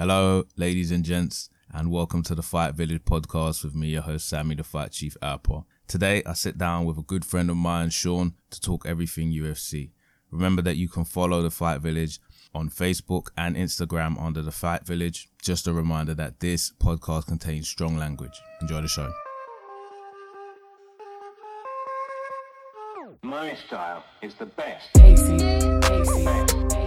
Hello, ladies and gents, and welcome to the Fight Village podcast with me, your host, Sammy, the Fight Chief Alpa. Today, I sit down with a good friend of mine, Sean, to talk everything UFC. Remember that you can follow the Fight Village on Facebook and Instagram under the Fight Village. Just a reminder that this podcast contains strong language. Enjoy the show. My style is the best. Casey, Casey, Best.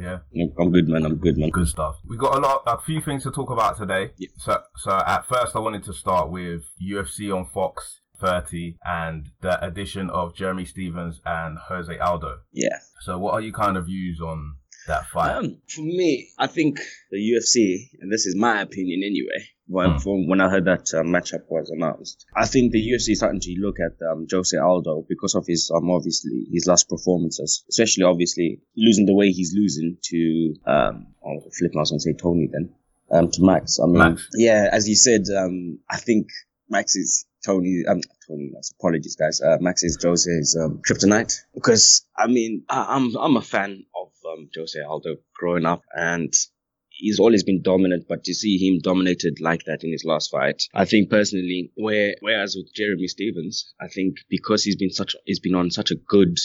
Yeah. I'm good, man. I'm good, man. Good stuff. We got a lot, a few things to talk about today. Yeah. So, so at first, I wanted to start with UFC on Fox 30 and the addition of Jeremy Stephens and Jose Aldo. Yeah. So, what are your kind of views on that fight? Um, for me, I think the UFC, and this is my opinion anyway, when, Hmm. from when I heard that uh, matchup was announced, I think the UFC is starting to look at um, Jose Aldo because of his um, obviously his last performances, especially obviously losing the way he's losing to um, I'll flip my and say Tony then um, to Max. I mean, Max. yeah, as you said, um, I think Max is Tony. Um, Tony. Apologies, guys. Uh, Max is Jose's um, kryptonite because I mean I, I'm I'm a fan of um, Jose Aldo growing up, and he's always been dominant. But to see him dominated like that in his last fight, I think personally, where whereas with Jeremy Stephens, I think because he's been such he's been on such a good,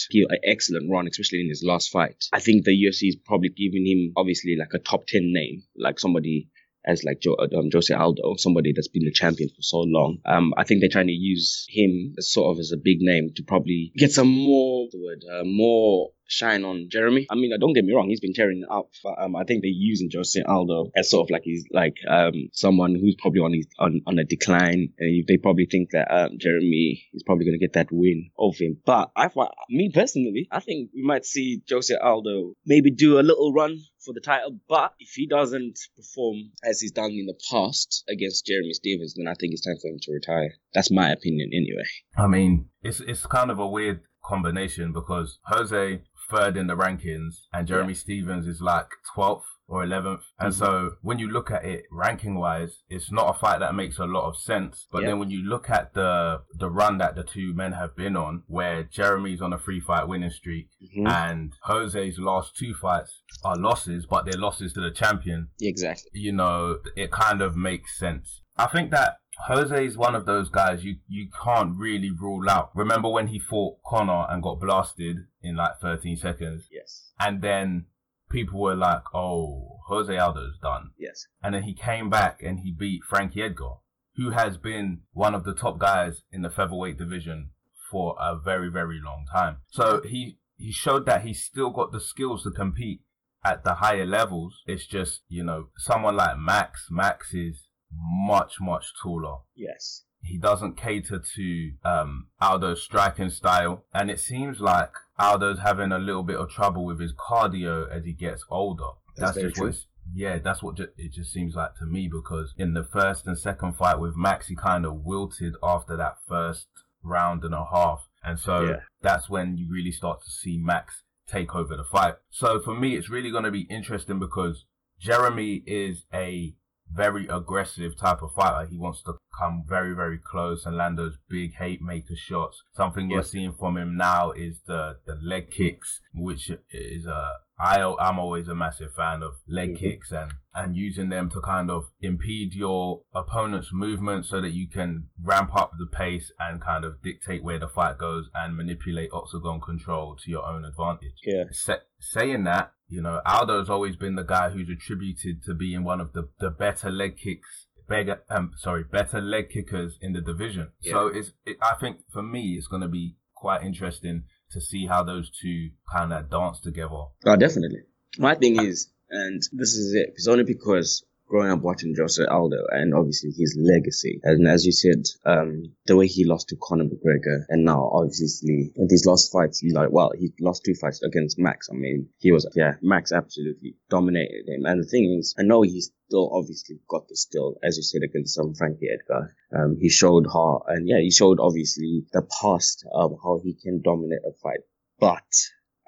excellent run, especially in his last fight. I think the UFC is probably giving him obviously like a top ten name, like somebody as like jo- um, Jose Aldo, somebody that's been the champion for so long. Um, I think they're trying to use him as sort of as a big name to probably get some more the word, uh, more shine on Jeremy. I mean, uh, don't get me wrong, he's been tearing up. Um, I think they're using Jose Aldo as sort of like he's like um someone who's probably on his on, on a decline, and they probably think that um Jeremy is probably going to get that win of him. But I, me personally, I think we might see Jose Aldo maybe do a little run for the title. But if he doesn't perform as he's done in the past against Jeremy Stephens, then I think it's time for him to retire. That's my opinion, anyway. I mean, it's it's kind of a weird combination because Jose third in the rankings and Jeremy Stephens is like 12th or 11th. And Mm-hmm. so when you look at it ranking wise, it's not a fight that makes a lot of sense. But Yeah. then when you look at the the run that the two men have been on, where Jeremy's on a three fight winning streak Mhm. and Jose's last two fights are losses, but they're losses to the champion Exactly. you know, it kind of makes sense. I think that Jose is one of those guys you, you can't really rule out. Remember when he fought Conor and got blasted in like 13 seconds? Yes. And then people were like, oh, Jose Aldo's done. Yes. And then he came back and he beat Frankie Edgar, who has been one of the top guys in the featherweight division for a very, very long time. So he, he showed that he's still got the skills to compete at the higher levels. It's just, you know, someone like Max, Max is much, much taller. Yes. He doesn't cater to um, Aldo's striking style. And it seems like Aldo's having a little bit of trouble with his cardio as he gets older. That's That's, just what yeah, that's what ju- it just seems like to me because in the first and second fight with Max, he kind of wilted after that first round and a half. And so Yeah. that's when you really start to see Max take over the fight. So for me, it's really going to be interesting because Jeremy is a very aggressive type of fighter. He wants to come very, very close and land those big haymaker shots. Something we're seeing from him now is the, the leg kicks, which is uh, I, I'm always a massive fan of leg Mhm. kicks and, and using them to kind of impede your opponent's movement so that you can ramp up the pace and kind of dictate where the fight goes and manipulate octagon control to your own advantage Yeah. sa- saying that, you know, Aldo's always been the guy who's attributed to being one of the, the better leg kicks, bigger, um, sorry, better leg kickers in the division. So it's, it, I think for me, it's going to be quite interesting to see how those two kind of dance together. Oh, definitely. My thing is, and this is it, it's only because growing up watching Jose Aldo and obviously his legacy, and as you said, um, the way he lost to Conor McGregor, and now obviously in these last fights, he like, well, he lost two fights against Max. I mean, he was, yeah, Max absolutely dominated him. And the thing is, I know he's still obviously got the skill, as you said, against some Frankie Edgar. Um, he showed how, and yeah, he showed obviously the past of how he can dominate a fight. But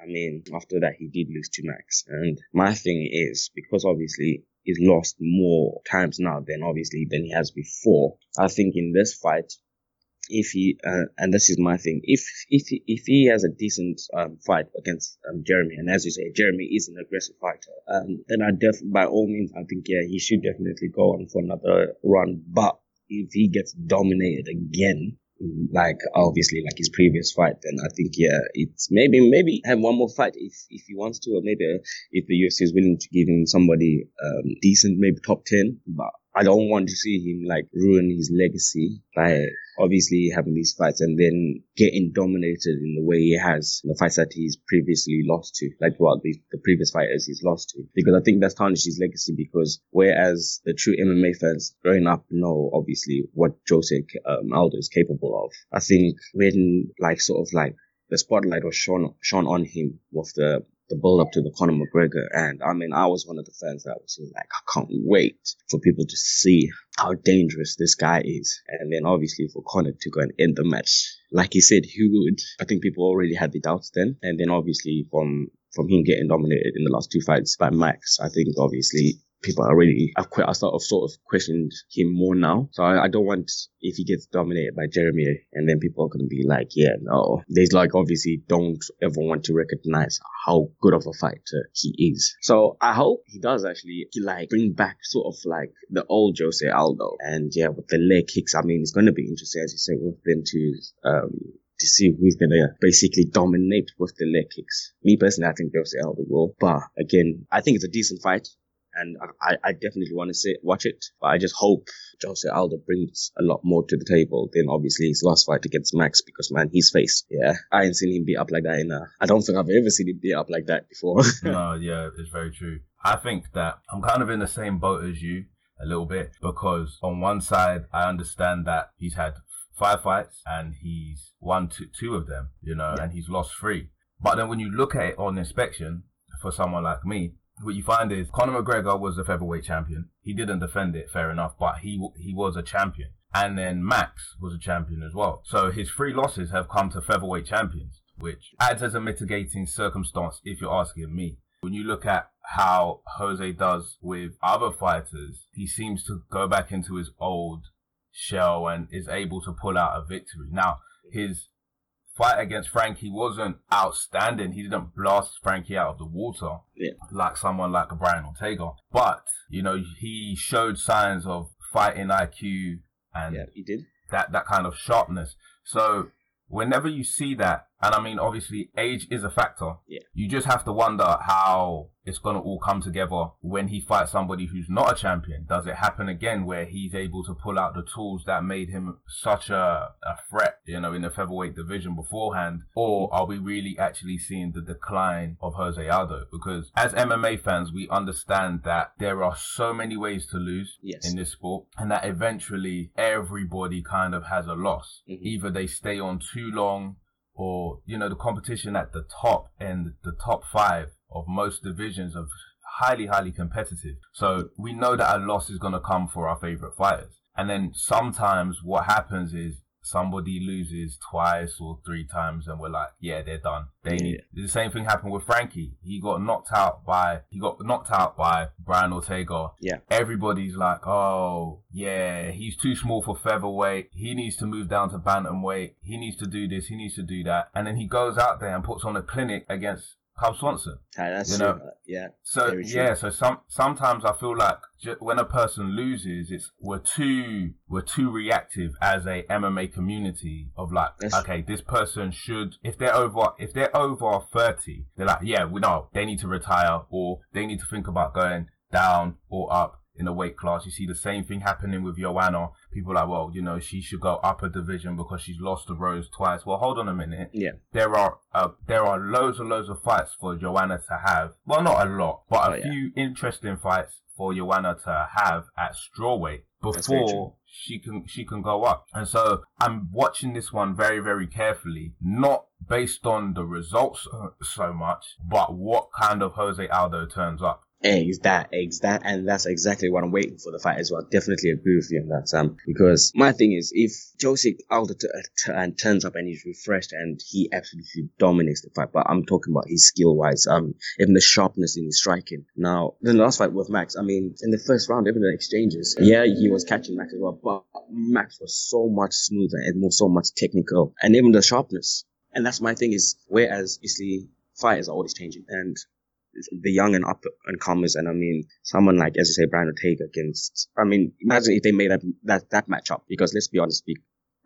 I mean, after that, he did lose to Max. And my thing is, because obviously is lost more times now than obviously than he has before. I think in this fight, if he uh, and this is my thing, if if he, if he has a decent um, fight against um, Jeremy, and as you say, Jeremy is an aggressive fighter, um, then I def by all means I think yeah he should definitely go on for another run. But if he gets dominated again, like obviously like his previous fight, then I think yeah, it's maybe maybe have one more fight if if he wants to, or maybe uh, if the UFC is willing to give him somebody um, decent, maybe top ten. But I don't want to see him like ruin his legacy by obviously having these fights and then getting dominated in the way he has in the fights that he's previously lost to, like what the, the previous fighters he's lost to. Because I think that's tarnished his legacy because whereas the true MMA fans growing up know obviously what Jose um, Aldo is capable of, I think when like sort of like the spotlight was shone shone on him with the the build up to the Conor McGregor. And I mean, I was one of the fans that was like, I can't wait for people to see how dangerous this guy is. And then obviously for Conor to go and end the match, like he said he would. I think people already had the doubts then. And then obviously from from him getting dominated in the last two fights by Max, I think obviously people are really I've quite I sort of sort of questioned him more now. So I, I, don't want if he gets dominated by Jeremy and then people are gonna be like, yeah, no. There's like obviously don't ever want to recognize how good of a fighter he is. So I hope he does actually like bring back sort of like the old Jose Aldo. And yeah, with the leg kicks, I mean it's gonna be interesting as you say with them to um to see who's gonna basically dominate with the leg kicks. Me personally, I think Jose Aldo will, but again, I think it's a decent fight and I, I definitely want to see watch it. But I just hope Jose Aldo brings a lot more to the table than obviously his last fight against Max because man, his face, yeah, I ain't seen him beat up like that in a, I don't think I've ever seen him beat up like that before. no, yeah, it's very true. I think that I'm kind of in the same boat as you a little bit because on one side I understand that he's had five fights and he's won two, two of them, you know, yeah. and he's lost three. But then when you look at it on inspection, for someone like me, what you find is Conor McGregor was a featherweight champion. He didn't defend it, fair enough, but he he was a champion. And then Max was a champion as well. So his three losses have come to featherweight champions, which adds as a mitigating circumstance if you're asking me. When you look at how Jose does with other fighters, he seems to go back into his old shell and is able to pull out a victory. Now, his fight against Frankie wasn't outstanding. He didn't blast Frankie out of the water yeah. like someone like a Brian Ortega. But, you know, he showed signs of fighting IQ and yeah, he did. that that kind of sharpness. So whenever you see that, and I mean, obviously, age is a factor. Yeah. You just have to wonder how it's going to all come together when he fights somebody who's not a champion. Does it happen again where he's able to pull out the tools that made him such a, a threat, you know, in the featherweight division beforehand? Or are we really actually seeing the decline of Jose Aldo? Because as MMA fans, we understand that there are so many ways to lose yes. in this sport and that eventually everybody kind of has a loss. Mm-hmm. Either they stay on too long or, you know, the competition at the top and the top five of most divisions of highly, highly competitive. So we know that a loss is going to come for our favorite fighters. And then sometimes what happens is somebody loses twice or three times and we're like, yeah, they're done. They need the same thing happened with Frankie. He got knocked out by he got knocked out by Brian Ortega. Yeah. Everybody's like, oh yeah, he's too small for featherweight. He needs to move down to bantamweight. He needs to do this. He needs to do that. And then he goes out there and puts on a clinic against Cub Swanson. Ah, that's you know? True. Yeah. So yeah, so some sometimes I feel like when a person loses, it's we're too we're too reactive as a MMA community of like, that's okay, this person should if they're over if they're over thirty, they're like, yeah, we know they need to retire or they need to think about going down or up in a weight class. You see the same thing happening with Joanna. People are like, well, you know, she should go up a division because she's lost to Rose twice. Well, hold on a minute. Yeah. There are uh, there are loads and loads of fights for Joanna to have. Well, not a lot, but a oh, few interesting fights for Joanna to have at strawweight before she can she can go up. And so I'm watching this one very very carefully, not based on the results so much, but what kind of Jose Aldo turns up. Eggs that, eggs that, and that's exactly what I'm waiting for the fight as well. Definitely agree with you on that, Sam. Because my thing is, if Jose Aldo t- t- and turns up and he's refreshed and he absolutely dominates the fight, but I'm talking about his skill wise, um, even the sharpness in his striking. Now, the last fight with Max, I mean, in the first round, even the exchanges, yeah, he was catching Max as well, but Max was so much smoother and more so much technical, and even the sharpness. And that's my thing is, whereas obviously fighters are always changing, and the young and up and comers, and I mean, someone like, as you say, Brian Ortega against, I mean, imagine if they made that, that, that matchup, because let's be honest,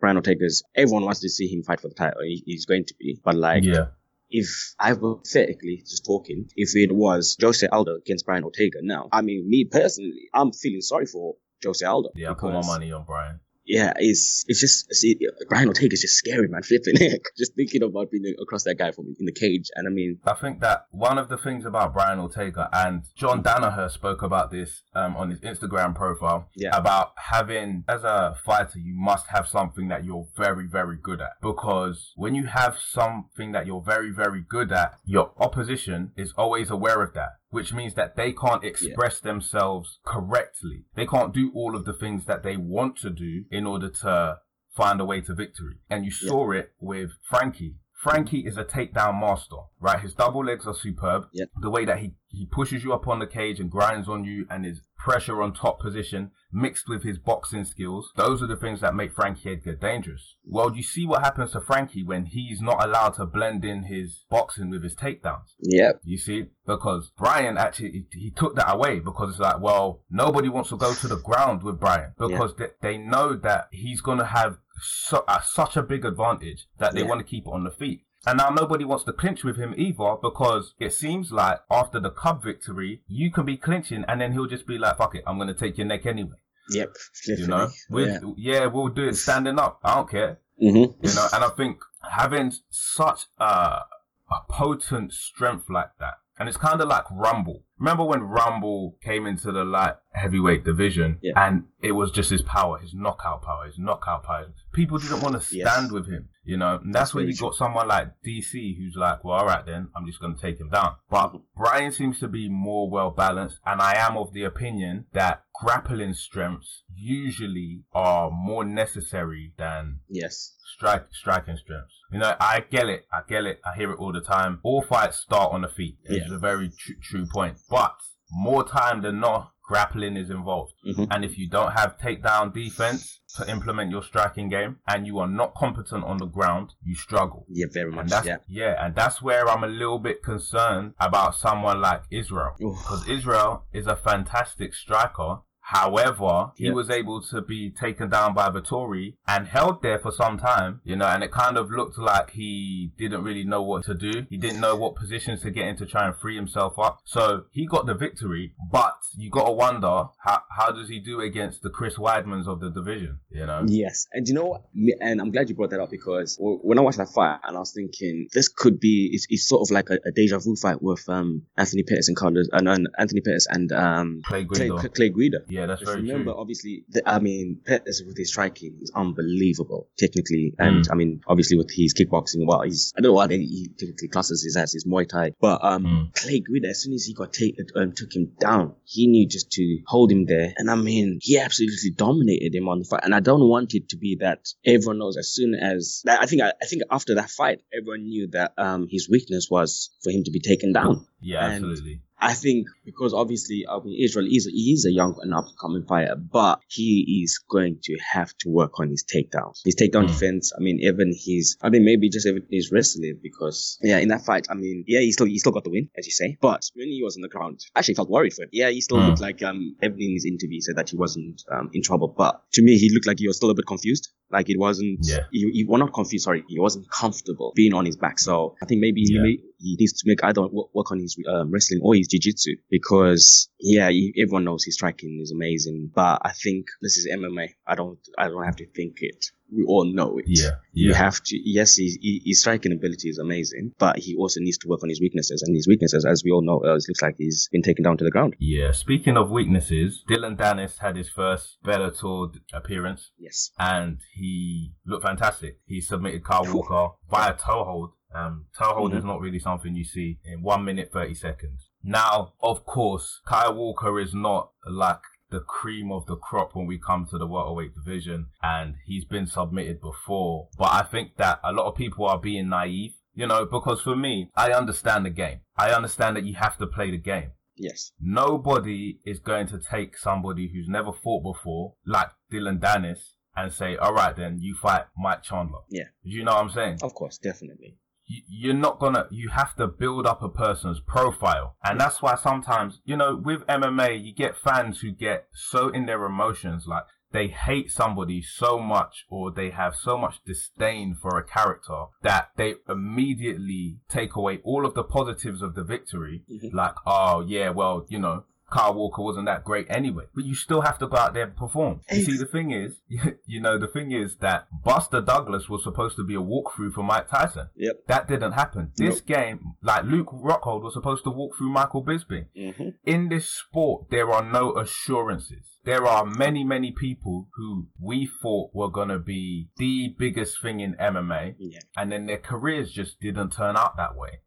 Brian Ortega's, everyone wants to see him fight for the title. He, he's going to be, but like, Yeah. if hypothetically just talking, if it was Jose Aldo against Brian Ortega now, I mean, me personally, I'm feeling sorry for Jose Aldo. Yeah, I put my money on Brian. Yeah, it's it's just see, Brian Ortega is just scary, man. Flipping it, just thinking about being across that guy from in the cage, and I mean, I think that one of the things about Brian Ortega and John Danaher spoke about this um, on his Instagram profile Yeah. about having as a fighter you must have something that you're very very good at because when you have something that you're very very good at your opposition is always aware of that which means that they can't express themselves correctly they can't do all of the things that they want to do in order to find a way to victory. And you saw it with Frankie. Frankie is a takedown master, right? His double legs are superb. Yep. The way that he, he pushes you up on the cage and grinds on you and his pressure on top position mixed with his boxing skills, those are the things that make Frankie Edgar dangerous. Well, you see what happens to Frankie when he's not allowed to blend in his boxing with his takedowns. yeah, You see, because Brian actually he, he took that away because it's like, well, nobody wants to go to the ground with Brian because they, they know that he's gonna have so, uh, such a big advantage that they Yeah. want to keep it on the feet. And now nobody wants to clinch with him either because it seems like after the Cub victory, you can be clinching and then he'll just be like, fuck it, I'm gonna take your neck anyway. yep, You know, We'll- yeah, yeah, we'll do it standing up. I don't care hmm you know and i think having such a, a potent strength like that and it's kind of like rumble remember when rumble came into the light heavyweight division Yeah. and it was just his power his knockout power his knockout power people didn't want to Yes. stand with him you know and that's, That's where you true. got someone like dc who's like well all right then i'm just going to take him down but mm-hmm. brian seems to be more well balanced and i am of the opinion that grappling strengths usually are more necessary than yes, strike striking strengths. You know, I get it. I get it. I hear it all the time. All fights start on the feet. It's Yeah. a very tr- true point. But more time than not, grappling is involved. Mhm. And if you don't have takedown defense to implement your striking game, and you are not competent on the ground, you struggle. yeah, very And much, that's yeah, yeah, and that's where I'm a little bit concerned about someone like Israel because Israel is a fantastic striker. However, he was able to be taken down by Vettori and held there for some time, you know, and it kind of looked like he didn't really know what to do. He didn't know what positions to get in to try and free himself up. So he got the victory, but you got to wonder how, how does he do against the Chris Weidmans of the division, you know? Yes, and you know what? And I'm glad you brought that up because when I watched that fight, and I was thinking this could be it's, it's sort of like a, a deja vu fight with um Anthony Pettis and Carlos, and uh, Anthony Pettis and um Clay Clay, Clay Guida. Yeah, that's Just very remember, true. obviously, the, I mean, Pettis with his striking is unbelievable technically, and Mm. I mean, obviously with his kickboxing, well, he's I don't know what he, typically classes his as his Muay Thai, but um, Mm. Clay Guida, as soon as he got take, um, took him down, he knew just to hold him there, and I mean, he absolutely dominated him on the fight, and I don't want it to be that everyone knows as soon as I think I, I think after that fight, everyone knew that um his weakness was for him to be taken down. Yeah, and- absolutely. I think because obviously, I mean, Israel is he is a young and up coming fighter, but he is going to have to work on his takedowns, his takedown Mm. defense. I mean, even his, I mean, maybe just even his wrestling because yeah, in that fight, I mean, yeah, he still he still got the win, as you say, but when he was on the ground, I actually felt worried for him. Yeah, he still Mm. looked like um, everything in his interview said that he wasn't um in trouble, but to me, he looked like he was still a bit confused. Like it wasn't, Yeah. he, he well not confused. Sorry, he wasn't comfortable being on his back. So I think maybe he Yeah. may, he needs to make either wo- work on his um, wrestling or his jiu-jitsu because yeah, he, everyone knows his striking is amazing. But I think this is MMA. I don't I don't have to think it. We all know it. Yeah, You have to. Yes, his, his striking ability is amazing, but he also needs to work on his weaknesses. And his weaknesses, as we all know, uh, it looks like he's been taken down to the ground. Yeah, speaking of weaknesses, Dillon Danis had his first Bellator appearance Yes. and he looked fantastic. He submitted Kyle Walker via toe hold. Um, toe hold Mhm. is not really something you see in one minute, 30 seconds. Now, of course, Kyle Walker is not like the cream of the crop when we come to the welterweight division and he's been submitted before. But I think that a lot of people are being naive, you know, because for me, I understand the game. I understand that you have to play the game. Yes. Nobody is going to take somebody who's never fought before, like Dillon Danis, and say, all right, then you fight Mike Chandler. Yeah. Do you know what I'm saying? Of course, definitely. You- you're not gonna you have to build up a person's profile and that's why sometimes you know with mma you get fans who get so in their emotions like they hate somebody so much or they have so much disdain for a character that they immediately take away all of the positives of the victory Mhm. like oh yeah well you know Kyle Walker wasn't that great anyway, but you still have to go out there and perform. You see, the thing is, you know, the thing is that Buster Douglas was supposed to be a walkthrough for Mike Tyson. Yep. That didn't happen. This game, like Luke Rockhold was supposed to walk through Michael Bisping. hmm In this sport, there are no assurances. There are many, many people who we thought were going to be the biggest thing in MMA, Yeah. and then their careers just didn't turn out that way.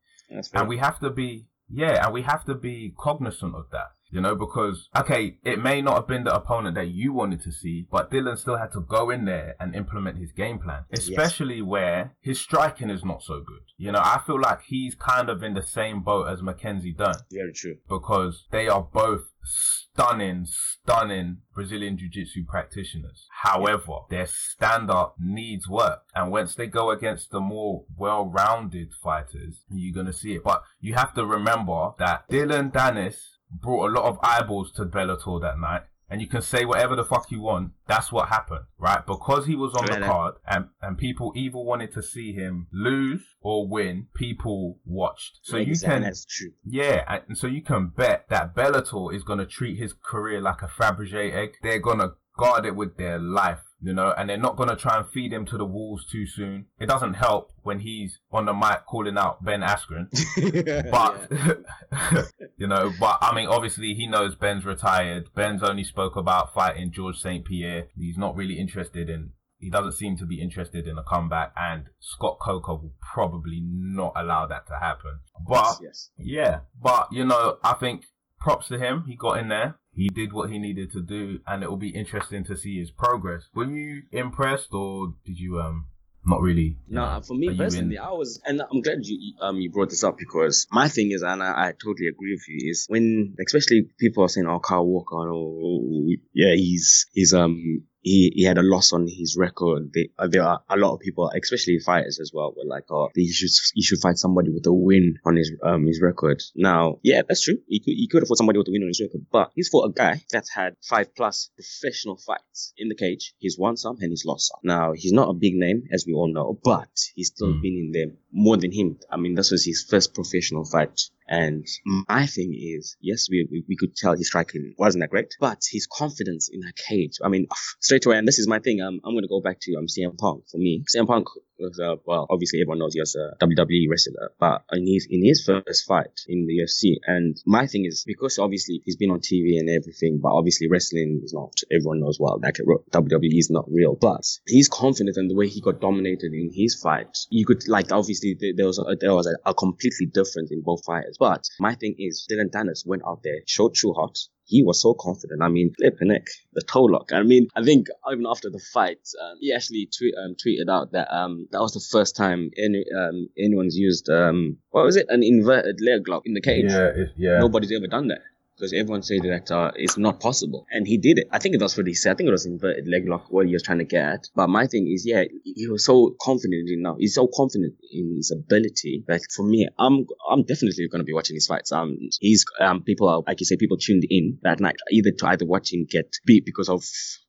And we have to be, yeah, and we have to be cognizant of that. You know, because, okay, it may not have been the opponent that you wanted to see, but Dillon still had to go in there and implement his game plan, especially where his striking is not so good. You know, I feel like he's kind of in the same boat as Mackenzie Dern Very true. because they are both stunning, stunning Brazilian Jiu Jitsu practitioners. However, their stand up needs work. And once they go against the more well rounded fighters, you're going to see it. But you have to remember that Dillon Danis brought a lot of eyeballs to Bellator that night. And you can say whatever the fuck you want. That's what happened, right? Because he was on the card and, and people either wanted to see him lose or win, people watched. So you Exactly, can That's true. yeah, and- and so you can bet that Bellator is going to treat his career like a Fabergé egg. They're going to guard it with their life, you know, and they're not going to try and feed him to the wolves too soon. It doesn't help when he's on the mic calling out Ben Askren. But you know, but I mean, obviously he knows Ben's retired. Ben's only spoke about fighting George St. Pierre. He's not really interested in. He doesn't seem to be interested in a comeback, and Scott Coker will probably not allow that to happen. But yes. yeah, but you know, I think props to him. He got in there. He did what he needed to do, and it will be interesting to see his progress. Were you impressed, or did you um not really? No, for me personally, in- I was, and I'm glad you you, um you brought this up because my thing is, and I, I totally agree with you, is when especially people are saying, "Oh, Kyle Walker, oh, yeah, he's he's um he, he had a loss on his record. They, uh, there are a lot of people, especially fighters as well, were like, "Oh, he should he should fight somebody with a win on his um his record." Now, yeah, that's true. He could he could have fought somebody with a win on his record, but he's fought a guy that's had five plus professional fights in the cage. He's won some and he's lost some. Now, he's not a big name, as we all know, but he's still Mm. been in there more than him. I mean, this was his first professional fight. And my thing is, yes, we, we, we could tell his striking wasn't that great, but his confidence in a cage. I mean, straight away, and this is my thing. Um, I'm going to go back to um CM Punk for me. CM Punk was uh, well, obviously everyone knows he was a WWE wrestler, but in his in his first fight in the UFC, and my thing is because obviously he's been on TV and everything, but obviously wrestling is not. Everyone knows well that WWE is not real, but he's confident in the way he got dominated in his fight. You could like obviously there was a, there was a, a completely different in both fighters, but my thing is Dillon Danis went out there, showed true heart. He was so confident. I mean, flip the neck, the toe lock. I mean, I think even after the fight, um, he actually tweet, um, tweeted out that um, that was the first time any um, anyone's used um, what was it, an inverted leg lock in the cage. Yeah, it's, yeah. Nobody's ever done that because everyone said that uh, it's not possible, and he did it. I think it was what he said. I think it was inverted leg lock what he was trying to get. But my thing is, yeah, he was so confident in now. He's so confident in his ability that for me, I'm I'm definitely going to be watching his fights. Um, he's um people are like you say, people tuned in that night either to either watch him get beat because of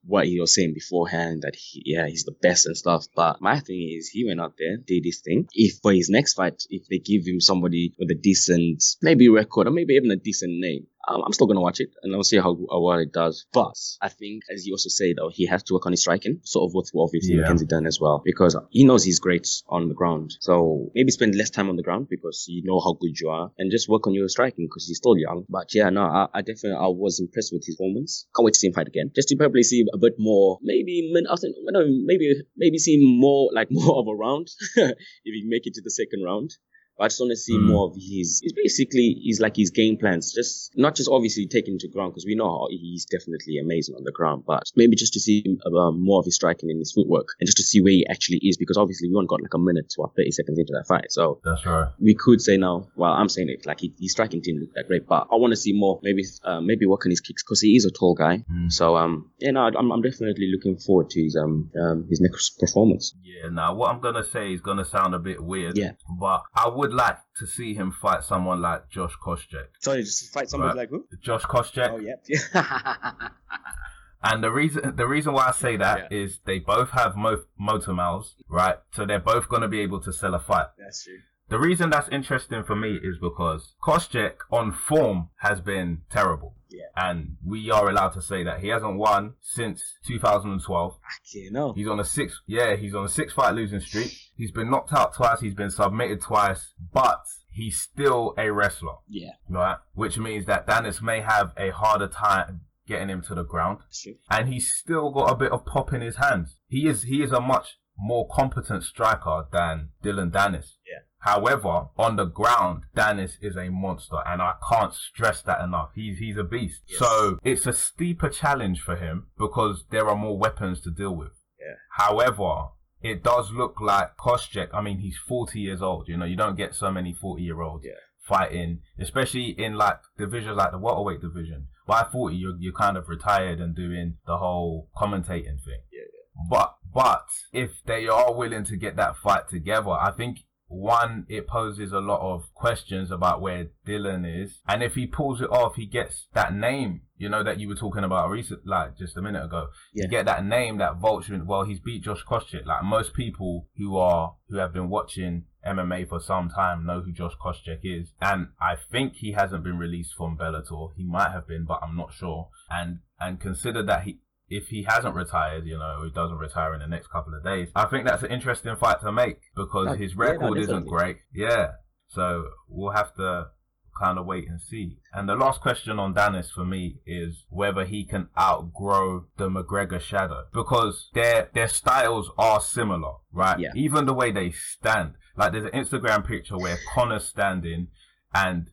what he was saying beforehand that he, yeah he's the best and stuff. But my thing is, he went out there, did his thing. If for his next fight, if they give him somebody with a decent maybe record or maybe even a decent name, um, I'm still gonna watch it and I'll see how, how well it does. But I think, as you also say, though, he has to work on his striking, sort of what obviously Yeah. Mackenzie Dern as well, because he knows he's great on the ground. So maybe spend less time on the ground because you know how good you are, and just work on your striking because he's still young. But yeah, no, I, I definitely I was impressed with his performance. Can't wait to see him fight again, just to probably see a bit more. Maybe I think I don't know, maybe maybe see more like more of a round if he make it to the second round. I just want to see Mm. more of his. It's basically he's like his game plans, just not just obviously taken to ground because we know how he's definitely amazing on the ground, but maybe just to see um, more of his striking and his footwork, and just to see where he actually is because obviously we only got like a minute or thirty seconds into that fight, so That's right. we could say now. Well, I'm saying it like he, his striking didn't look that great, but I want to see more. Maybe uh, maybe work on his kicks because he is a tall guy. Mm. So um, yeah, no, I'm, I'm definitely looking forward to his um, um his next performance. Yeah, now what I'm gonna say is gonna sound a bit weird. Yeah. But I would like to see him fight someone like Josh Koscheck. Sorry, just fight somebody Right. like who? Josh Koscheck. Oh yeah. And the reason the reason why I say that is they both have mo- motor mouths, right? So they're both gonna be able to sell a fight. That's true. The reason that's interesting for me is because Koscheck on form has been terrible. Yeah. And we are allowed to say that he hasn't won since 2012. You know. He's on a six, yeah, he's on a six fight losing streak. He's been knocked out twice. He's been submitted twice, but he's still a wrestler, Yeah, right? Which means that Danis may have a harder time getting him to the ground, and he's still got a bit of pop in his hands. He is, he is a much more competent striker than Dillon Danis. Yeah. However, on the ground, Danis is a monster, and I can't stress that enough. He's he's a beast. Yes. So it's a steeper challenge for him because there are more weapons to deal with. Yeah. However, it does look like Koscheck. I mean, he's 40 years old. You know, you don't get so many 40 year olds Yeah. fighting, especially in like divisions like the welterweight division. By 40, you're, you're kind of retired and doing the whole commentating thing. Yeah, But, but if they are willing to get that fight together, I think one, it poses a lot of questions about where Dillon is. And if he pulls it off, he gets that name, you know, that you were talking about recent, like just a minute ago. Yeah. You get that name, that vulture. Well, he's beat Josh Koscheck. Like most people who are, who have been watching MMA for some time know who Josh Koscheck is. And I think he hasn't been released from Bellator. He might have been, but I'm not sure. And, and consider that he, if he hasn't retired, you know, he doesn't retire in the next couple of days, I think that's an interesting fight to make because his yeah, record isn't great. Yeah. So we'll have to kind of wait and see. And the last question on Danis for me is whether he can outgrow the McGregor shadow because their their styles are similar, right? Yeah. Even the way they stand. Like there's an Instagram picture where Conor's standing and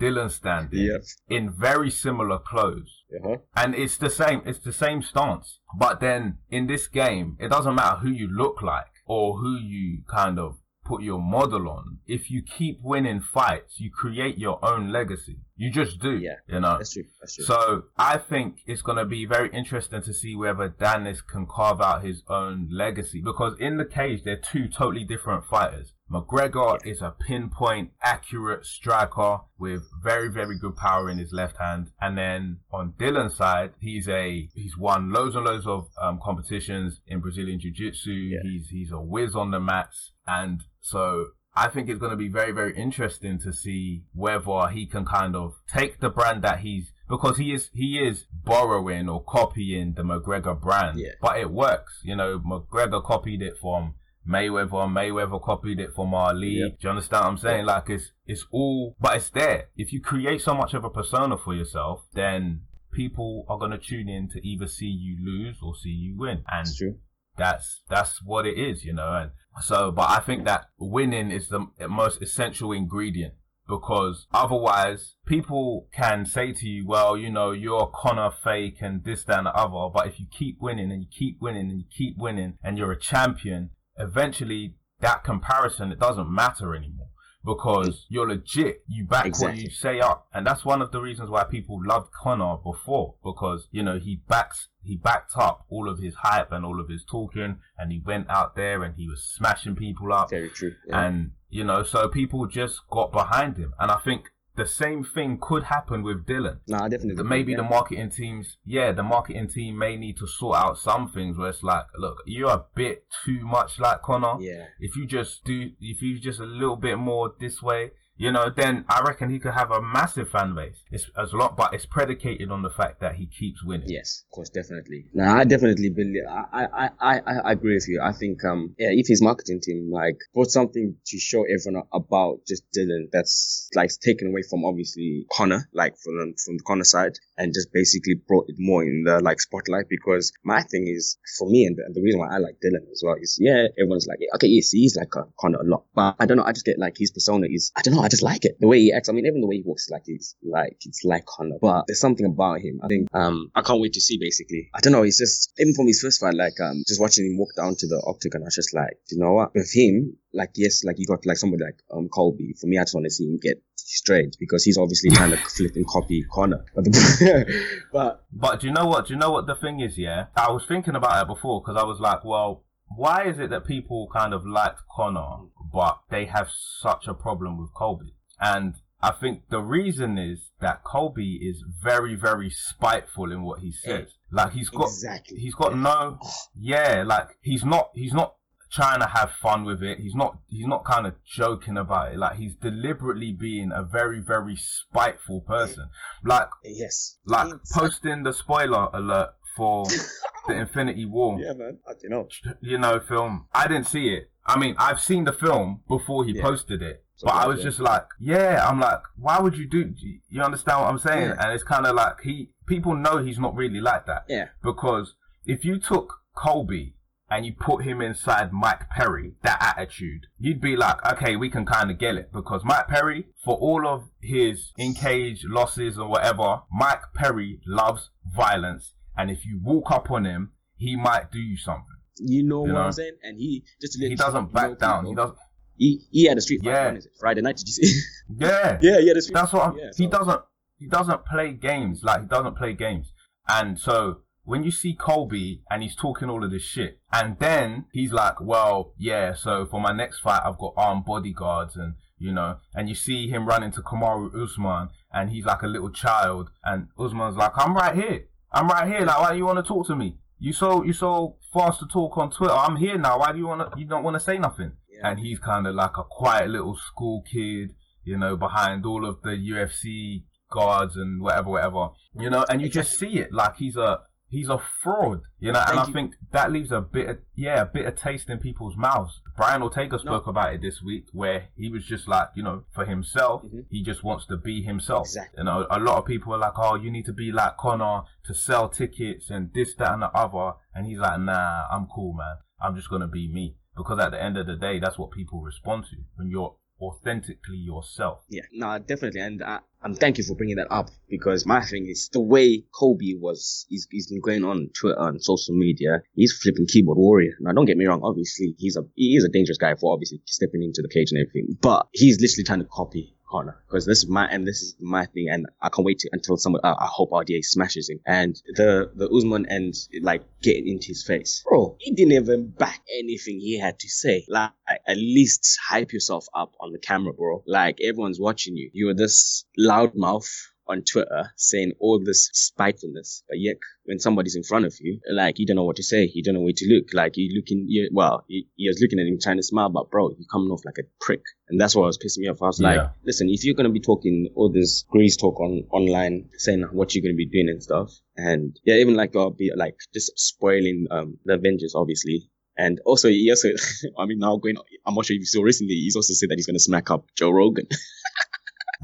Dillon standing Yep. in very similar clothes Uh-huh. and it's the same it's the same stance but then in this game it doesn't matter who you look like or who you kind of put your model on if you keep winning fights you create your own legacy you just do Yeah. you know That's true. That's true. so I think it's going to be very interesting to see whether Danis can carve out his own legacy because in the cage they're two totally different fighters. McGregor is a pinpoint accurate striker with very very good power in his left hand and then on Dillon's side he's a he's won loads and loads of um, competitions in Brazilian jiu-jitsu Yeah. he's he's a whiz on the mats and so I think it's going to be very, very interesting to see whether he can kind of take the brand that he's because he is he is borrowing or copying the McGregor brand, Yeah. but it works. You know, McGregor copied it from Mayweather, Mayweather copied it from Ali. Yep. Do you understand what I'm saying? Like it's it's all, but it's there. If you create so much of a persona for yourself, then people are going to tune in to either see you lose or see you win, and That's true. that's that's what it is, you know. And so, but I think that winning is the most essential ingredient because otherwise, people can say to you, "Well, you know, you're Conor fake and this, that, and the other." But if you keep winning and you keep winning and you keep winning and you're a champion, eventually that comparison it doesn't matter anymore because you're legit. You back what you say up, and that's one of the reasons why people loved Conor before because you know he backs he backed up all of his hype and all of his talking, and he went out there and he was smashing people up, Very true. Yeah. and you know so people just got behind him, and I think the same thing could happen with Dillon. no, I definitely. The- maybe yeah. the marketing teams, yeah, the marketing team may need to sort out some things where it's like, look, you're a bit too much like Conor. Yeah. If you just do, if you just a little bit more this way, you know, then I reckon he could have a massive fan base. It's as lot, but it's predicated on the fact that he keeps winning. Yes, of course, definitely. No, I definitely believe. I, I, I, I, agree with you. I think, um, yeah, if his marketing team like brought something to show everyone about just Dillon, that's like taken away from obviously Conor, like from from the Conor side, and just basically brought it more in the like spotlight. Because my thing is for me, and the, the reason why I like Dillon as well is yeah, everyone's like, okay, yes, he's like a Conor a lot, but I don't know. I just get like his persona is, I don't know. Just like it the way he acts. I mean, even the way he walks, like he's like it's like Conor, but there's something about him. I think um I can't wait to see. Basically, I don't know. It's just even from his first fight, like um just watching him walk down to the octagon, I was just like, you know what? With him, like yes, like you got like somebody like um Colby. For me, I just want to see him get straight because he's obviously trying to flip and copy Conor. But, but But do you know what? Do you know what the thing is? Yeah, I was thinking about it before because I was like, well, why is it that people kind of liked Conor, but they have such a problem with Colby? And I think the reason is that Colby is very, very spiteful in what he says. Like he's got, Exactly. he's got no, yeah, like he's not, he's not trying to have fun with it. He's not, he's not kind of joking about it. Like he's deliberately being a very, very spiteful person. Like, yes, like It's- posting the spoiler alert for the Infinity War yeah, man. I don't know. you know, film. I didn't see it. I mean, I've seen the film before he Yeah. posted it. So but I was yeah. just like, yeah, I'm like, why would you do? You understand what I'm saying? Yeah. And it's kind of like he, people know he's not really like that. Yeah. Because if you took Colby and you put him inside Mike Perry, that attitude, you'd be like, okay, we can kind of get it. Because Mike Perry, for all of his in cage losses or whatever, Mike Perry loves violence. And if you walk up on him, he might do you something. You know You what know? I'm saying? And he just he doesn't back down. He doesn't. He, he had a street fight. Yeah. When is it? Friday night? Did you see? Yeah. yeah, he had a street. That's what I'm, Yeah, he so- doesn't he doesn't play games like he doesn't play games and so when you see Colby and he's talking all of this shit and then he's like well yeah so for my next fight I've got armed bodyguards and you know and you see him run into Kamaru Usman and he's like a little child and Usman's like I'm right here I'm right here like why do you want to talk to me? You so you so fast to talk on Twitter. I'm here now. Why do you want to you don't want to say nothing? Yeah. and he's kind of like a quiet little school kid you know, behind all of the UFC guards and whatever, whatever, you know, and you just see it. Like he's a he's a fraud, you know, and I you. think that leaves a bit, of, yeah, a bit of taste in people's mouths. Brian Ortega spoke about it this week, where he was just like, you know, for himself, Mhm. he just wants to be himself. Exactly. You know, a lot of people are like, oh, you need to be like Conor to sell tickets and this, that, and the other, and he's like, nah, I'm cool, man. I'm just gonna be me because at the end of the day, that's what people respond to when you're authentically yourself. Yeah, no, definitely, and uh, I, I'm thank you for bringing that up because my thing is the way Colby was. He's, he's been going on Twitter and social media. He's flipping keyboard warrior. Now, don't get me wrong. Obviously, he's a he is a dangerous guy for obviously stepping into the cage and everything. But he's literally trying to copy Conor because this is my and this is my thing, and I can't wait to, until someone. Uh, I hope RDA smashes him and the the Usman and like getting into his face, bro. He didn't even back anything he had to say. Like at least hype yourself up on the camera, bro. Like everyone's watching you. You're this loudmouth on Twitter saying all this spitefulness, but yet when somebody's in front of you, like you don't know what to say, you don't know where to look. Like you looking, you well, you, you're looking at him trying to smile, but bro, you're coming off like a prick, and that's what was pissing me off. I was like, Yeah. listen, if you're gonna be talking all this grease talk on online, saying what you're gonna be doing and stuff, and yeah, even like I'll be like just spoiling um the Avengers, obviously. And also, he also, I mean, now going, I'm not sure if you saw recently, he's also said that he's going to smack up Joe Rogan.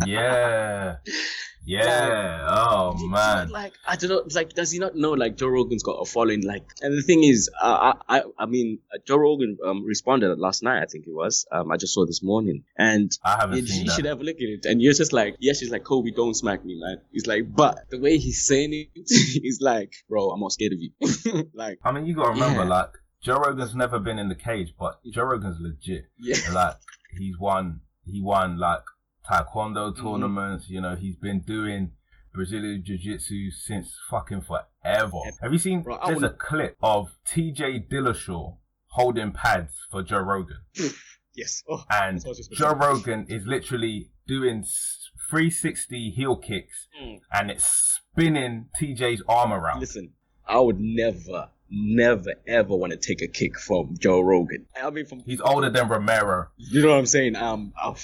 Yeah. Yeah. Oh man. Like I don't know. Like does he not know? Like Joe Rogan's got a following. Like, and the thing is, uh, I I I mean, uh, Joe Rogan um responded last night. I think it was. Um, I just saw this morning, and I haven't you, seen you that. should have a look at it. And you're just like, yeah, she's like, Colby, don't smack me, man. He's like, but the way he's saying it, he's like, bro, I'm not scared of you. like, I mean, you gotta remember, Yeah. like Joe Rogan's never been in the cage, but Joe Rogan's legit. yeah, like he's won he won like taekwondo Mm-hmm. tournaments you know he's been doing brazilian jiu-jitsu since fucking forever have you seen I there's a wanna- clip of tj dillashaw holding pads for joe rogan yes. Oh, and That's what I was just joe rogan is literally doing 360 heel kicks Mm. and it's spinning tj's arm around Listen, I would never, never ever want to take a kick from Joe Rogan. I mean, from He's older than Romero. you know what I'm saying? Um, I'll-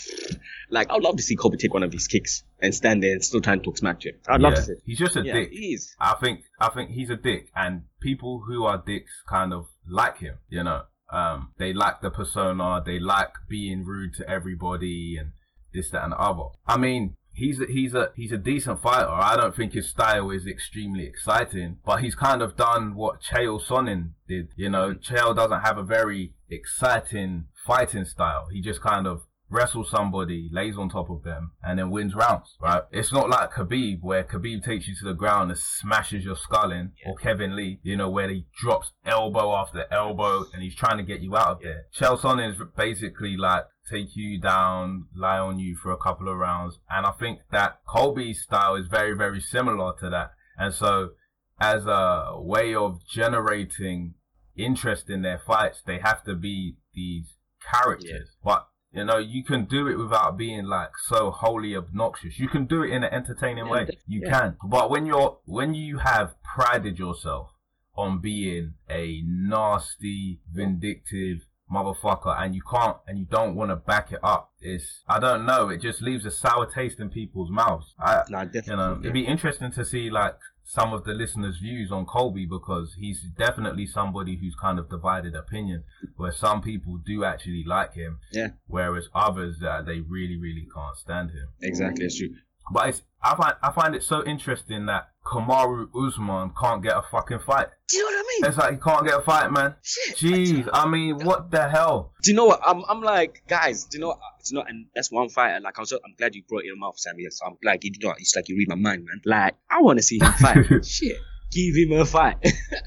like I'd love to see Colby take one of his kicks and stand there and still try and talk smack to him. I'd love to see. He's just a Yeah, dick. he is. I think I think he's a dick, and people who are dicks kind of like him. You know, um, they like the persona, they like being rude to everybody, and this, that, and the other. I mean, he's a, he's a he's a decent fighter. I don't think his style is extremely exciting, but he's kind of done what Chael Sonnen did. You know, Chael doesn't have a very exciting fighting style. He just kind of wrestles somebody, lays on top of them, and then wins rounds, right? It's not like Khabib, where Khabib takes you to the ground and smashes your skull in, or Kevin Lee, you know, where he drops elbow after elbow and he's trying to get you out of there. Chael Sonnen is basically like take you down, lie on you for a couple of rounds, and I think that Colby's style is very, very similar to that. And so, as a way of generating interest in their fights, they have to be these characters. But you know, you can do it without being like so wholly obnoxious. You can do it in an entertaining way. You yeah. can. But when you're when you have prided yourself on being a nasty, vindictive motherfucker and you can't and you don't want to back it up, it's I don't know, it just leaves a sour taste in people's mouths. I definitely. you know, yeah. it'd be interesting to see like some of the listeners' views on Colby because he's definitely somebody who's kind of divided opinion. Where some people do actually like him, Yeah. whereas others uh, they really, really can't stand him. Exactly, it's true. But it's I find I find it so interesting that Kamaru Usman can't get a fucking fight. Do you know what I mean? It's like he can't get a fight, man. Shit. Jeez, I mean, what the hell? Do you know what? I'm, I'm like, guys, do you know? Do you know, and that's one fighter. Like, I was, I'm glad you brought him up, Sammy. So I'm glad you know, it's like you read my mind, man. Like, I want to see him fight. Shit. Give him a fight.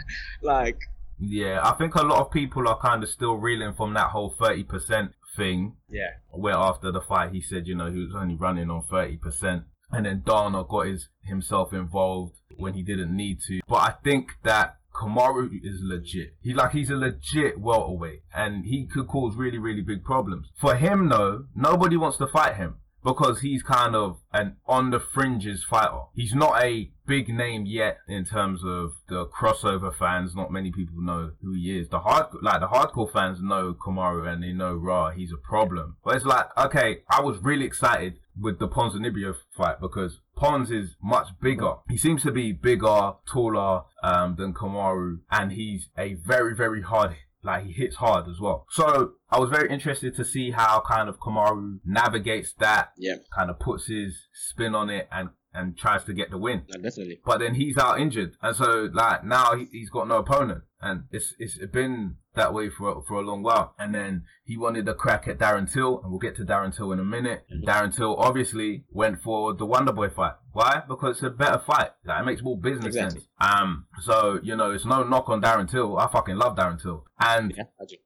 like, Yeah, I think a lot of people are kind of still reeling from that whole thirty percent thing yeah. where after the fight he said, you know, he was only running on 30%. And then Dana got his himself involved when he didn't need to. But I think that Kamaru is legit. He like he's a legit welterweight and he could cause really, really big problems. For him though, nobody wants to fight him because he's kind of an on the fringes fighter. He's not a big name yet in terms of the crossover fans. Not many people know who he is. The hard like the hardcore fans know Kamaru and they know Ra. He's a problem. But it's like okay, I was really excited with the Ponzinibbio fight because Pons is much bigger. He seems to be bigger, taller um, than Kamaru, and he's a very, very hard like he hits hard as well. So I was very interested to see how kind of Kamaru navigates that, Yeah. kind of puts his spin on it and and tries to get the win. No, definitely. But then he's out injured, and so like now he, he's got no opponent, and it's it's been that way for for a long while. And then he wanted a crack at Darren Till, and we'll get to Darren Till in a minute. And Darren Till obviously went for the Wonder Boy fight. Why? Because it's a better fight. Like, it makes more business Exactly. sense. Um, so you know, it's no knock on Darren Till. I fucking love Darren Till, and Yeah.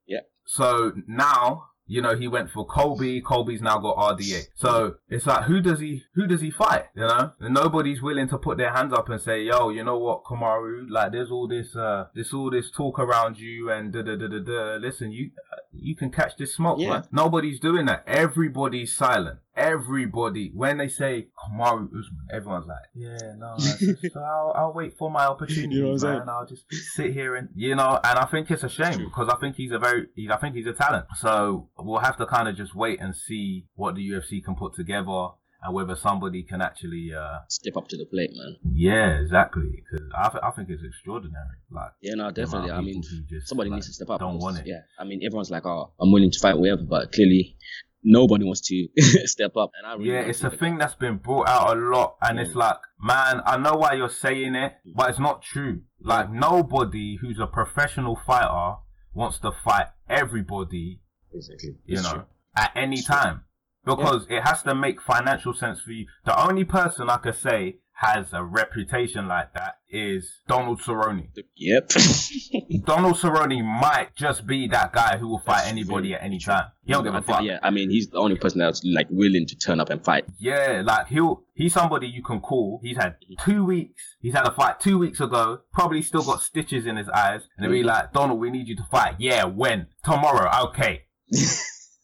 Yeah. so now, you know, he went for Colby. Colby's now got RDA. So it's like, who does he, who does he fight? You know, and nobody's willing to put their hands up and say, yo, you know what, Kamaru, like, there's all this, uh, there's all this talk around you and da da da da da. Listen, you, you can catch this smoke, Yeah. man. Nobody's doing that. Everybody's silent. Everybody, when they say Kamaru Usman, everyone's like, yeah, no, it's just- I'll, I'll wait for my opportunity, You know what I'm saying? man. I'll just sit here and, you know, and I think it's a shame because I think he's a very, he, I think he's a talent. So we'll have to kind of just wait and see what the UFC can put together and whether somebody can actually, uh, Step up to the plate, man. yeah, exactly. Because I, th- I think it's extraordinary. Like, Yeah, no, definitely. I mean, just, somebody like, needs to step up. Don't want it. Yeah. I mean, everyone's like, oh, I'm willing to fight whatever, but clearly nobody wants to step up. And I really Yeah, it's a the thing that's been brought out a lot, and it's mm. like, man, I know why you're saying it, but it's not true. Like, nobody who's a professional fighter wants to fight everybody, Exactly. you It's know, true. at any time. Because it has to make financial sense for you. The only person I could say has a reputation like that is Donald Cerrone. Yep. Donald Cerrone might just be that guy who will fight anybody at any time. He don't give a fuck. Yeah, I mean, he's the only person that's like willing to turn up and fight. Yeah, like he'll he's somebody you can call. He's had mm-hmm. two weeks. He's had a fight two weeks ago. Probably still got stitches in his eyes. And they'll be mm-hmm. like, Donald, we need you to fight. Yeah, when? Tomorrow. Okay.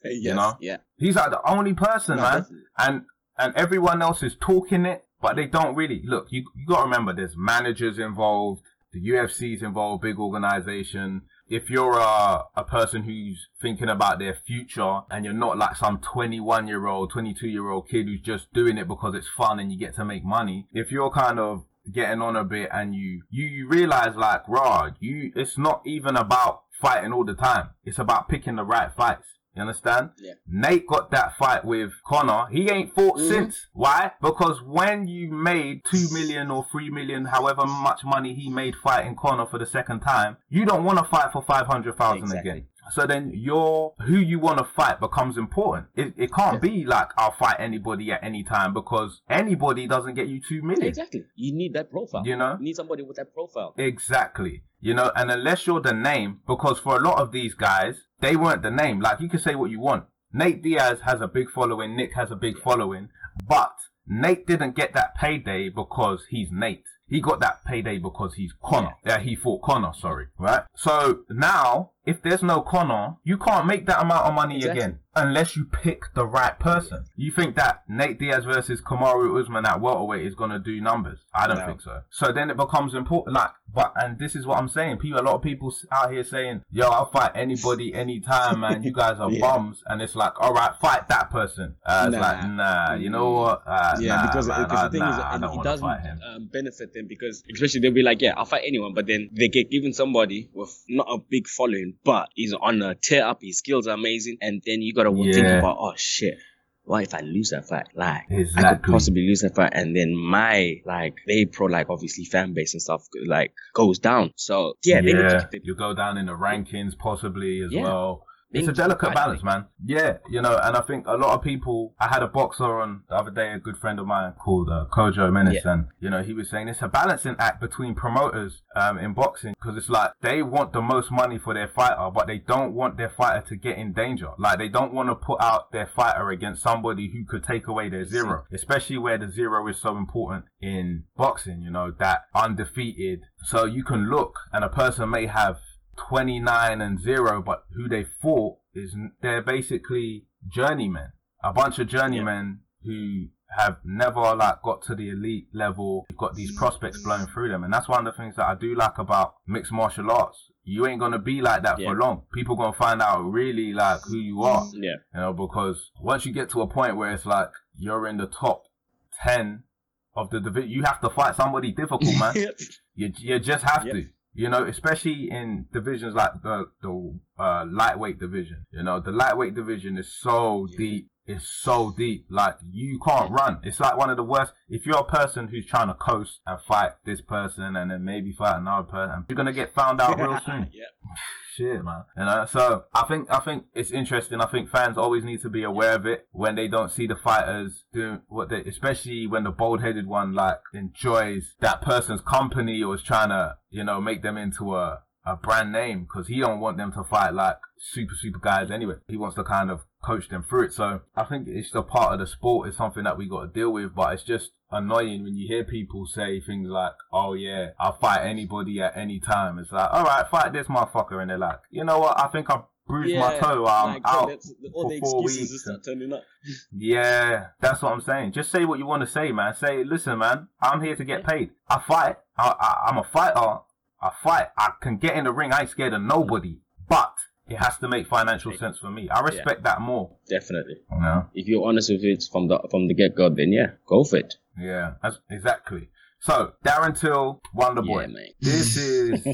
you know? Yeah. He's like the only person, No, man. And and everyone else is talking it, but they don't really look. You you got to remember, there's managers involved. the UFC's involved, big organization. If you're a, a person who's thinking about their future and you're not like some 21 year old, 22 year old kid who's just doing it because it's fun and you get to make money, if you're kind of getting on a bit and you, you, you realize like, raw, you, it's not even about fighting all the time. It's about picking the right fights. You understand? Yeah. Nate got that fight with Conor. He ain't fought Mhm. since. Why? Because when you made two million or three million, however much money he made fighting Conor for the second time, you don't want to fight for five hundred thousand Exactly. again. So then your who you want to fight becomes important. It, it can't be like I'll fight anybody at any time because anybody doesn't get you two million. Exactly. You need that profile. You know? You need somebody with that profile. Exactly. You know, and unless you're the name, because for a lot of these guys, they weren't the name. Like you can say what you want. Nate Diaz has a big following, Nick has a big following, but Nate didn't get that payday because he's Nate. He got that payday because he's Conor. Yeah, he fought Conor, sorry. Right? So now, if there's no Conor, you can't make that amount of money Exactly. again unless you pick the right person. You think that Nate Diaz versus Kamaru Usman at welterweight is gonna do numbers? I don't No. think so. So then it becomes important. Like, but and this is what I'm saying. People, a lot of people out here saying, "Yo, I'll fight anybody, anytime, man. You guys are Yeah. bums." And it's like, all right, fight that person. Uh, it's Nah. like, nah, you know what? Uh, Yeah, nah, because, man, because the thing nah, is, it doesn't um, benefit them because, especially they'll be like, yeah, I'll fight anyone, but then they get given somebody with not a big following, but he's on a tear up, his skills are amazing, and then you gotta think about, oh shit. What if I lose that fight? Like, I could possibly lose that fight, and then my like they pro like obviously fan base and stuff like goes down. So yeah, they need to you go down in the rankings possibly as Yeah. well. It's a need to keep delicate balance, man. Yeah, you know, and I think a lot of people. I had a boxer on the other day, a good friend of mine called uh, Kojo Menace, Yeah. and you know, he was saying it's a balancing act between promoters um, in boxing because it's like they want the most money for their fighter, but they don't want their fighter to get in danger. Like they don't want to put out their fighter against somebody who could take away their zero, especially where the zero is so important in boxing. You know, that undefeated. So you can look, and a person may have 29 and 0, but who they fought is they're basically journeymen. A bunch of journeymen who have never like got to the elite level, You've got these prospects blowing through them. And that's one of the things that I do like about mixed martial arts. You ain't gonna be like that Yeah. for long. People gonna find out really like who you are. Yeah. You know, because once you get to a point where it's like you're in the top 10 of the division, you have to fight somebody difficult, man. You you just have Yep. to. You know, especially in divisions like the the uh, lightweight division. You know, the lightweight division is so deep. It's so deep. Like you can't run. It's like one of the worst. If you're a person who's trying to coast and fight this person and then maybe fight another person, you're gonna get found out real soon yeah. shit, man. You know, so I think I think it's interesting. I think fans always need to be aware of it when they don't see the fighters doing what they, especially when the bold-headed one like enjoys that person's company or is trying to, you know, make them into a a brand name because he don't want them to fight like super super guys anyway. He wants to kind of coach them through it. So I think it's a part of the sport. It's something that we got to deal with, but it's just annoying when you hear people say things like, "Oh yeah, I'll fight anybody at any time." It's like, all right, fight this motherfucker, and they're like, you know what? I think I bruised my toe. I'm like, out. that's- all for the four excuses weeks just start turning up. Yeah, that's what I'm saying. Just say what you want to say, man. Say, listen, man, I'm here to get paid. I fight. I, I, I'm a fighter. I fight. I can get in the ring. I ain't scared of nobody. But it has to make financial sense for me. I respect that more. Definitely. You know? If you're honest with it from the from the get go, then yeah, go for it. Yeah, exactly. So, Darren Till, Wonder Boy. Yeah, mate. This is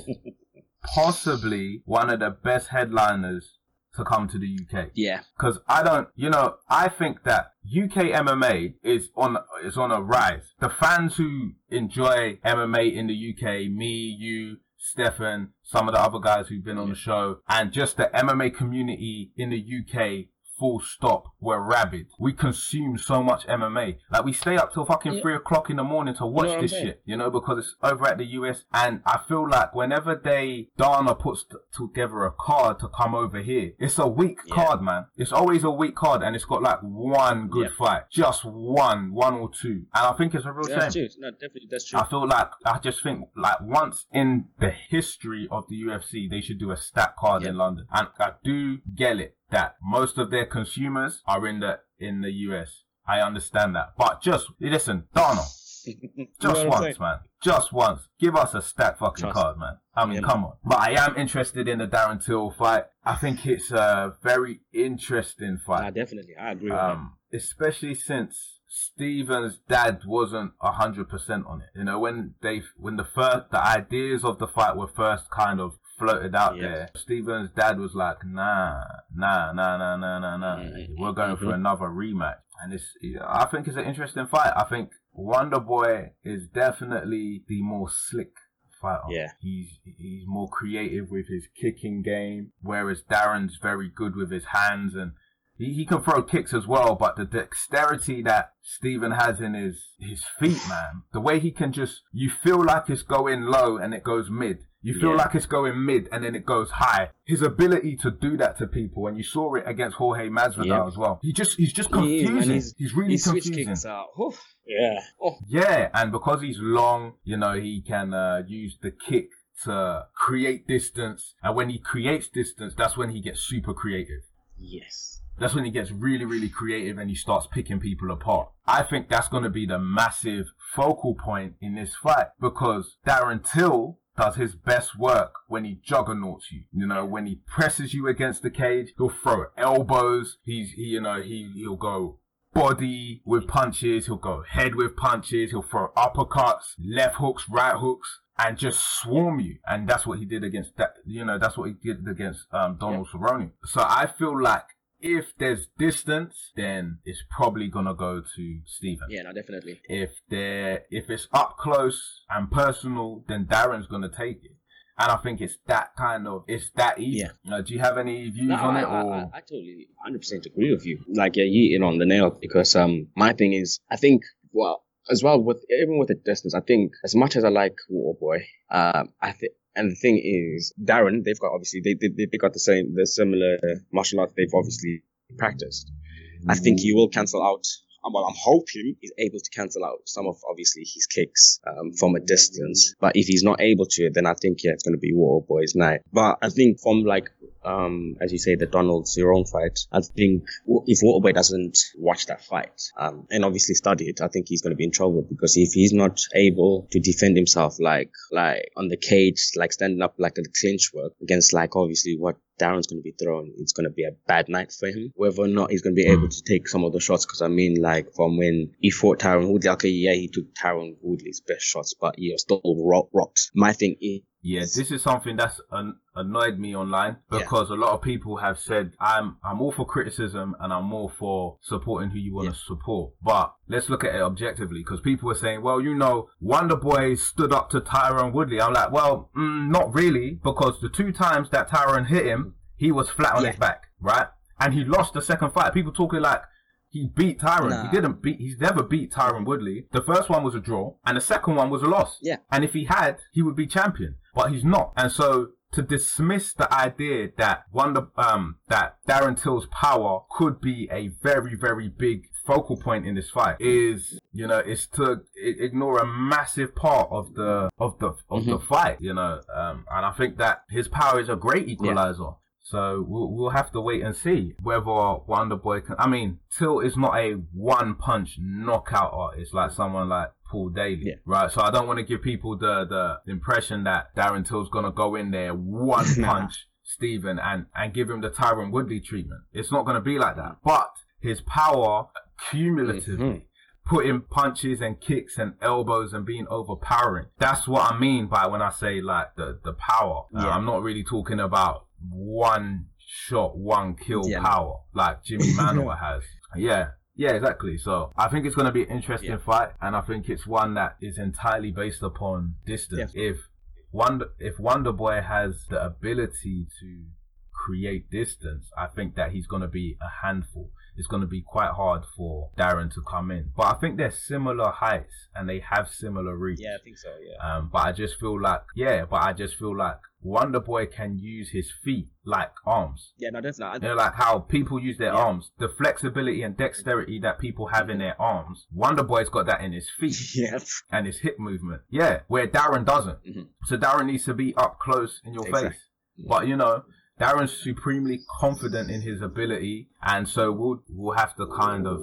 possibly one of the best headliners to come to the UK. Yeah. Because I don't, you know, I think that UK MMA is on is on a rise. The fans who enjoy MMA in the UK, me, you, Stefan, some of the other guys who've been on the show, and just the MMA community in the UK. Full stop. We're rabid. We consume so much MMA. Like we stay up till fucking Yeah. three o'clock in the morning to watch this saying? shit. You know, because it's over at the US, and I feel like whenever they Dana puts t- together a card to come over here, it's a weak Yeah. card, man. It's always a weak card, and it's got like one good Yeah. fight, just one, one or two, and I think it's a real That's shame. true. No, definitely that's true. I feel like I just think like once in the history of the UFC, they should do a stat card in London, and I do get it that most of their consumers are in the in the US. I understand that, but just listen, Dana, You know Just once, man. Just once. Give us a stack fucking Trust. card, man. I mean, Yeah, come on. But I am interested in the Darren Till fight. I think it's a very interesting Nah, fight. definitely, I agree. with Um, especially since Steven's dad wasn't a hundred percent on it. You know, when they, when the first, the ideas of the fight were first kind of floated out there, Steven's dad was like, nah, nah, nah, nah, nah, nah, nah. Mhm. We're going for Mhm. another rematch. And it's, I think it's an interesting fight. I think Wonder Boy is definitely the more slick fighter. Yeah. He's, he's more creative with his kicking game, whereas Darren's very good with his hands and he, he can throw kicks as well, but the dexterity that Steven has in his, his feet, man, the way he can just, you feel like it's going low and it goes mid. You feel Yeah. like it's going mid and then it goes high. His ability to do that to people, and you saw it against Jorge Masvidal Yeah. as well. He just, he's just confusing. man. he's, He's- really His switch confusing. kicks are, whew, yeah. Oh, Yeah, and because he's long, you know, he can uh, use the kick to create distance. And when he creates distance, that's when he gets super creative. yes. That's when he gets really, really creative and he starts picking people apart. I think that's going to be the massive focal point in this fight because Darren Till does his best work when he juggernauts you. You know, when he presses you against the cage, he'll throw elbows. He's, he, you know, he, he'll go body with punches. He'll go head with punches. He'll throw uppercuts, left hooks, right hooks. And just swarm you, and that's what he did against that. You know, that's what he did against um, Donald Cerrone. So I feel like if there's distance, then it's probably gonna go to Stephen. Yeah, no, definitely. If there, if it's up close and personal, then Darren's gonna take it. And I think it's that kind of, it's that easy. Yeah. Uh, do you have any views No, on I, it? I, Or I, I totally 100% agree with you. Like, yeah, you hit it on the nail because um, my thing is, I think, well, as well with even with the distance, I think as much as I like Wonder Boy, um, I think. And the thing is, Darren, they've got obviously they they they got the same the similar martial arts they've obviously practiced. I think he will cancel out. Well, I'm hoping he's able to cancel out some of obviously his kicks um, from a distance. But if he's not able to, then I think yeah, it's going to be War Boys night. But I think from like um, as you say, the Donald Cerrone fight, I think if Wonder Boy doesn't watch that fight um, and obviously study it, I think he's going to be in trouble because if he's not able to defend himself like like on the cage, like standing up like the clinch work against like obviously what Darren's going to be throwing, it's going to be a bad night for him. Whether or not he's going to be able to take some of the shots, because I mean, like from when he fought Tyron Woodley, okay, yeah, he took Tyron Woodley's best shots, but he was still rock- rocked. My thing is, Yeah, this is something that's an- annoyed me online Yeah. because a lot of people have said I'm I'm all for criticism and I'm all for supporting who you want to support. But let's look at it objectively because people were saying, well, you know, Wonder Boy stood up to Tyron Woodley. I'm like, well, mm, not really because the two times that Tyron hit him, he was flat on Yeah. his back, right? And he lost the second fight. People talking like. He beat Tyron. Nah. He didn't beat. He's never beat Tyron Woodley. The first one was a draw, and the second one was a loss. Yeah. And if he had, he would be champion, but he's not. And so to dismiss the idea that Wonder, um, that Darren Till's power could be a very, very big focal point in this fight is, you know, is to ignore a massive part of the of the of the fight. You know, um, and I think that his power is a great equalizer. So we'll, we'll have to wait and see whether Wonder Boy can. I mean, Till is not a one punch knockout artist like someone like Paul Daley, Yeah. right? So I don't want to give people the the impression that Darren Till's gonna go in there one punch Stephen and and give him the Tyron Woodley treatment. It's not gonna be like that. But his power cumulatively. Mhm. Putting punches and kicks and elbows and being overpowering. That's what I mean by when I say like the the power. Uh, I'm not really talking about one shot, one kill Yeah. power like Jimmy Manuwa has. Yeah. Yeah, exactly. So I think it's going to be an interesting Yeah. fight, and I think it's one that is entirely based upon distance. If Wonder, if Wonder Boy has the ability to create distance, I think that he's going to be a handful. It's going to be quite hard for Darren to come in, but I think they're similar heights and they have similar reach. yeah, I think so, yeah. Um, but I just feel like, yeah, but I just feel like Wonder Boy can use his feet like arms. Yeah, no, definitely. You know, like how people use their Yeah. arms, the flexibility and dexterity that people have in their arms. Wonder Boy's got that in his feet yeah. and his hip movement. Yeah, where Darren doesn't. Mhm. So Darren needs to be up close in your Exactly. face. But you know, Darren's supremely confident in his ability, and so we'll we'll have to kind of,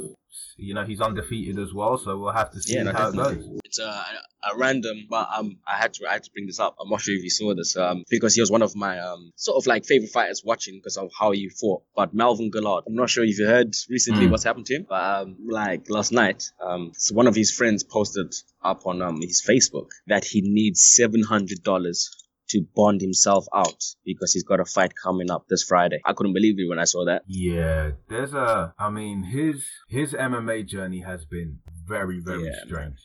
you know, he's undefeated as well, so we'll have to see Yeah, no, how it goes. It's a, a random, but um, I had to I had to bring this up. I'm not sure if you saw this, um, because he was one of my um sort of like favorite fighters watching because of how he fought. But Melvin Guillard, I'm not sure if you heard recently Mm. what's happened to him, but um, like last night, um, so one of his friends posted up on um his Facebook that he needs seven hundred dollars to bond himself out because he's got a fight coming up this Friday. I couldn't believe it when I saw that. Yeah, there's a. I mean, his his MMA journey has been very very Yeah, man.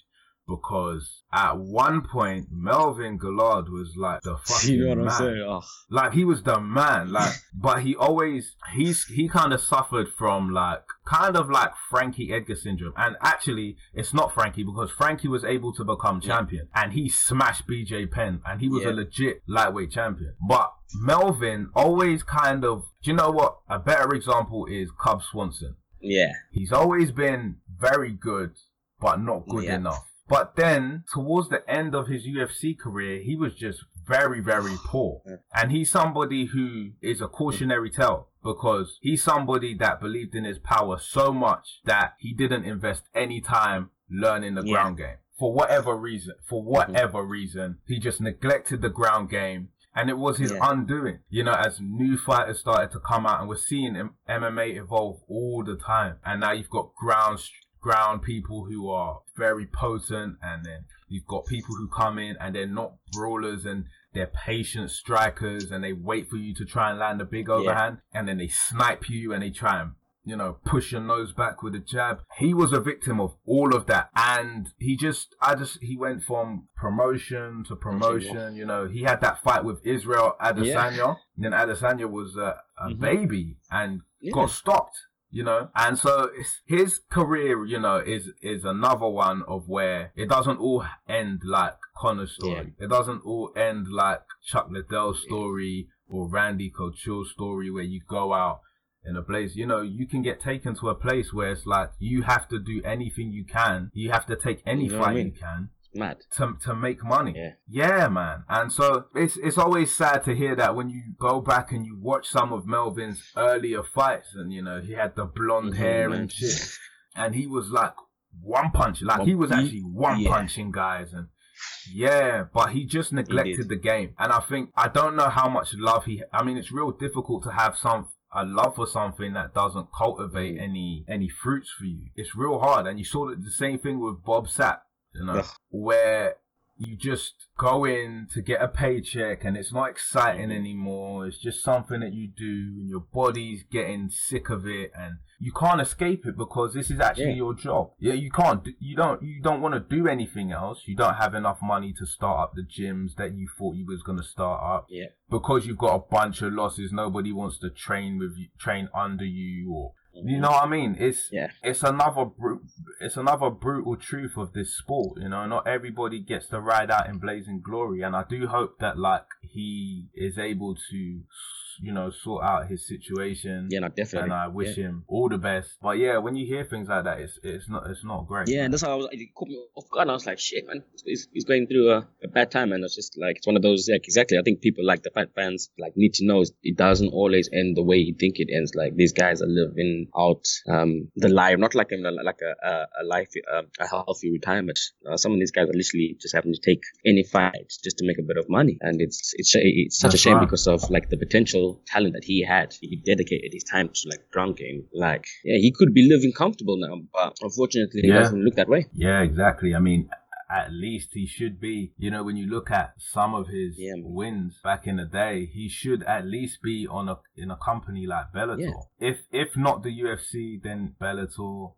Because at one point Melvin Guillard was like the fucking you know what I'm man. saying? Oh, Like he was the man. Like, but he always he's he kind of suffered from like kind of like Frankie Edgar syndrome. And actually, it's not Frankie because Frankie was able to become champion and he smashed BJ Penn and he was Yeah. a legit lightweight champion. But Melvin always kind of. Do you know what? A better example is Cub Swanson. yeah, He's always been very good, but not good Yeah. enough. But then, towards the end of his UFC career, he was just very, very poor. And he's somebody who is a cautionary tale because he's somebody that believed in his power so much that he didn't invest any time learning the Yeah. Mm-hmm. ground game. For whatever reason, for whatever reason, he just neglected the ground game and it was his Yeah. undoing. You know, as new fighters started to come out, and we're seeing MMA evolve all the time. And now you've got ground ground people who are very potent, and then you've got people who come in and they're not brawlers and they're patient strikers, and they wait for you to try and land a big overhand, and then they snipe you and they try and you know, push your nose back with a jab. He was a victim of all of that. And he just, I just, he went from promotion to promotion. You know, he had that fight with Israel Adesanya. And then Adesanya was a, a Mhm. baby and Yeah. got stopped. You know, and so his career, you know, is is another one of where it doesn't all end like Conor's story. It doesn't all end like Chuck Liddell's story or Randy Couture's story, where you go out in a place, you know, you can get taken to a place where it's like you have to do anything you can. You have to take any You know what I fight mean? you can mad. to to make money. Yeah. Yeah, man. And so it's it's always sad to hear that when you go back and you watch some of Melvin's earlier fights, and you know he had the blonde Mhm, hair man. and shit, and he was like one punch, like Well, he was actually one yeah. punching guys and. Yeah, but he just neglected did. the game, and I think I don't know how much love he. I mean, it's real difficult to have some a love for something that doesn't cultivate Mm. any any fruits for you. It's real hard, and you saw the same thing with Bob Sapp, you know, Ugh. where you just go in to get a paycheck and it's not exciting Mm-hmm. anymore. It's just something that you do and your body's getting sick of it and you can't escape it because this is actually Yeah. your job. Yeah, you can't, you don't, you don't want to do anything else. You don't have enough money to start up the gyms that you thought you was going to start up Yeah. because you've got a bunch of losses. Nobody wants to train with you, train under you or, you know what I mean? It's, Yeah. it's another bru- it's another brutal truth of this sport. You know, not everybody gets to ride out in blazing glory, and I do hope that like he is able to, you know, sort out his situation. Yeah, no, definitely. And I wish yeah. him all the best. But yeah, when you hear things like that, it's it's not it's not great. Yeah, and that's how I was. It caught me off guard. I was like, "Shit, man, he's, he's going through a, a bad time." And it's just like it's one of those. Like, exactly. I think people like the fight fans like need to know it doesn't always end the way you think it ends. Like these guys are living out um the life, not like a like a a, a life um, a healthy retirement. Uh, some of these guys are literally just having to take any fight just to make a bit of money, and it's it's it's such a shame right. because of like the potential talent that he had. He dedicated his time to like ground game. Like yeah, he could be living comfortable now, but unfortunately, it Yeah. doesn't look that way. Yeah, exactly. I mean, at least he should be. You know, when you look at some of his Yeah, wins back in the day, he should at least be on a in a company like Bellator. Yeah. If if not the UFC, then Bellator.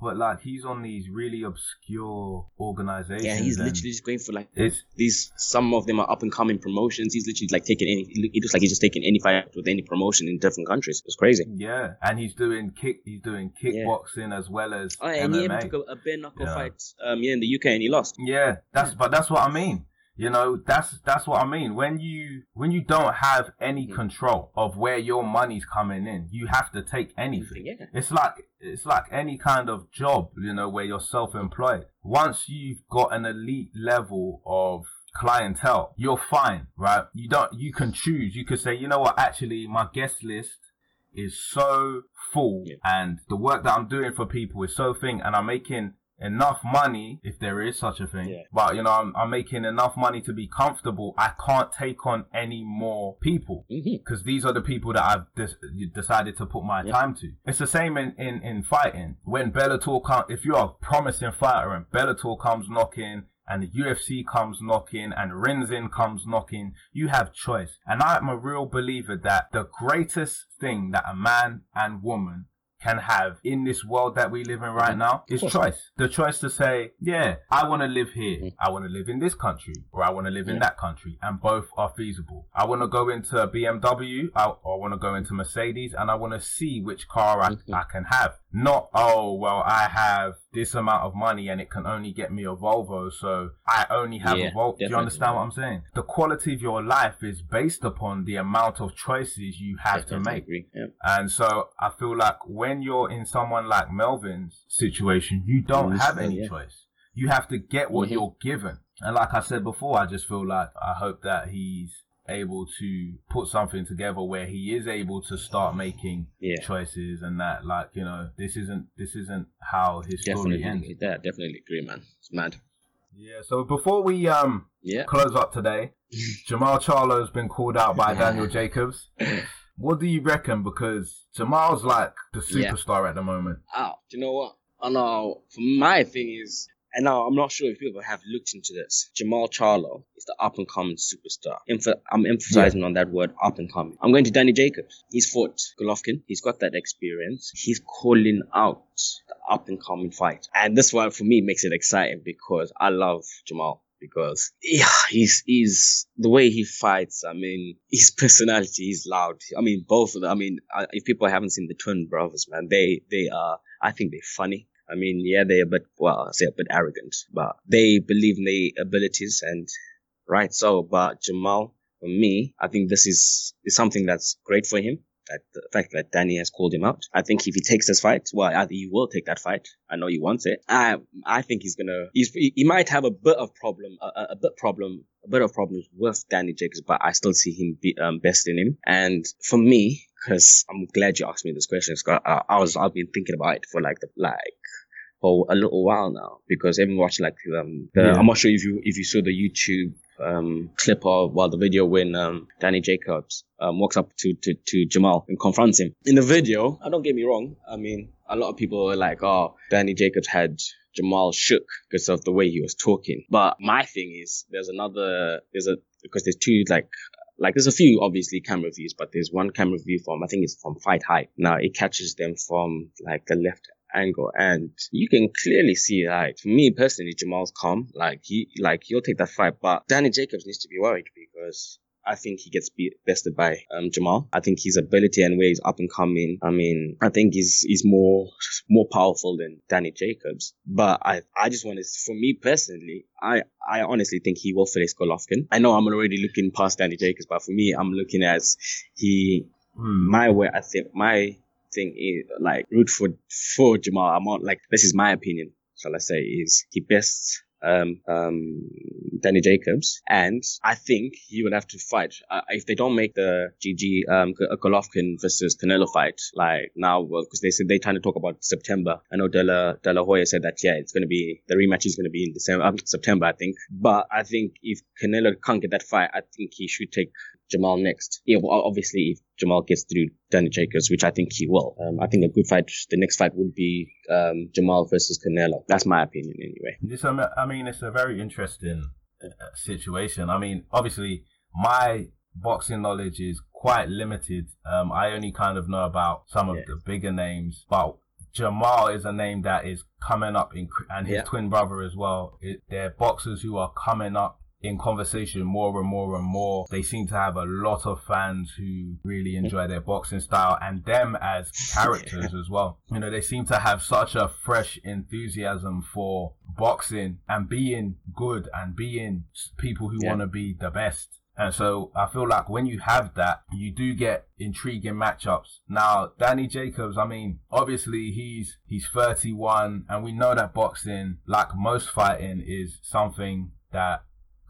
But like he's on these really obscure organizations. Yeah, he's literally just going for like these. Some of them are up and coming promotions. He's literally like taking any. It looks like he's just taking any fight with any promotion in different countries. It's crazy. yeah, and he's doing kick. He's doing kickboxing as well as Oh, yeah, and he MMA. even took a, a bare knuckle Yeah. fight um here in the UK and he lost. Yeah, that's but that's what I mean. You know, that's that's what I mean. When you when you don't have any Mm. control of where your money's coming in, you have to take anything. Yeah. It's like it's like any kind of job, you know, where you're self-employed. Once you've got an elite level of clientele, you're fine, right? You don't, you can choose. You could say, you know what, actually, my guest list is so full Yeah. and the work that I'm doing for people is so thing and I'm making enough money if there is such a thing Yeah. but you know I'm, I'm making enough money to be comfortable i can't take on any more people mm-hmm. because these are the people that I've des- decided to put my Yeah. time to. It's the same in, in, in fighting. When Bellator come, if you're a promising fighter and Bellator comes knocking and the UFC comes knocking and Rizin comes knocking, you have choice. And I'm a real believer that the greatest thing that a man and woman can have in this world that we live in right now is choice. The choice to say, yeah, I want to live here. I want to live in this country or I want to live in that country and both are feasible. I want to go into a BMW I, I want to go into Mercedes and I want to see which car I, Mhm. I can have. Not, oh, well, I have this amount of money and it can only get me a Volvo. So I only have Yeah, a Volvo. Do you understand what I'm saying? The quality of your life is based upon the amount of choices you have to make. agree. Yeah. And so I feel like when you're in someone like Melvin's situation, you don't have any yeah. choice. You have to get what Mhm. you're given. And like I said before, I just feel like I hope that he's able to put something together where he is able to start making Yeah. choices and that like, you know, this isn't this isn't how his story ends. Yeah, definitely agree, man. It's mad. Yeah, so before we um Yeah. close up today, Jermall Charlo's been called out by Daniel Jacobs. What do you reckon? Because Jermall's like the Yeah. superstar at the moment. Oh, do you know what? I know. For my thing is, and now I'm not sure if people have looked into this. Jermall Charlo is the up and coming superstar. Emph- I'm emphasizing on that word up and coming. I'm going to Danny Jacobs. He's fought Golovkin. He's got that experience. He's calling out the up and coming fight, and this one for me makes it exciting because I love Jermall. Because yeah, he's he's the way he fights. I mean, his personality is loud. I mean, both of them. I mean, uh, if people haven't seen the twin brothers, man, they they are. I think they're funny. I mean, yeah, they're a bit, well, I say a bit arrogant, but they believe in their abilities and right so. But Jermall, for me, I think this is, is something that's great for him. That the fact that Danny has called him out. I think if he takes this fight, well, I he will take that fight. I know he wants it. I, I think he's gonna, he's, he, he might have a bit of problem, a, a- a bit problem, a bit of problems with Danny Jacobs, but I still see him be, um, best in him. And for me, because I'm glad you asked me this question, Scott. I, I was, I've been thinking about it for like the, like, for a little while now because I've been watching like um the, Yeah. I'm not sure if you if you saw the YouTube um clip of well the video when um Danny Jacobs um walks up to to, to Jermall and confronts him in the video. I don't get me wrong. I mean a lot of people are like oh Danny Jacobs had Jermall shook because of the way he was talking. But my thing is there's another there's a because there's two like like there's a few obviously camera views, but there's one camera view from I think it's from Fight High. Now it catches them from like the left angle and you can clearly see like for me personally Jermall's calm like he like he'll take that fight but Danny Jacobs needs to be worried because I think he gets beat, bested by um, Jermall. I think his ability and where he's up and coming. I mean, I think he's he's more more powerful than Danny Jacobs. But I I just want to, for me personally, I I honestly think he will face Golovkin. I know I'm already looking past Danny Jacobs, but for me, I'm looking as he Hmm. my way. I think my thing is like root for for Jermall. Not like this is my opinion. Shall I say is he best um um Danny Jacobs, and I think he would have to fight uh, if they don't make the GG um G- Golovkin versus Canelo fight like now because they said they're trying to talk about September. I know De La, De La Hoya said that yeah it's gonna be the rematch is gonna be in December um, September I think, but I think if Canelo can't get that fight, I think he should take Jermall next. Yeah, well, obviously if Jermall gets through Danny Jacobs, which I think he will, um, I think a good fight. The next fight would be um, Jermall versus Canelo. That's my opinion, anyway. This, I mean, it's a very interesting uh, situation. I mean, obviously, my boxing knowledge is quite limited. Um, I only kind of know about some of Yeah. the bigger names, but Jermall is a name that is coming up in, and his Yeah. twin brother as well. It, they're boxers who are coming up in conversation more and more and more. They seem to have a lot of fans who really enjoy their boxing style and them as characters as well. You know, they seem to have such a fresh enthusiasm for boxing and being good and being people who Yeah. want to be the best. And so I feel like when you have that, you do get intriguing matchups. Now, Danny Jacobs, I mean, obviously he's he's 31 and we know that boxing, like most fighting, is something that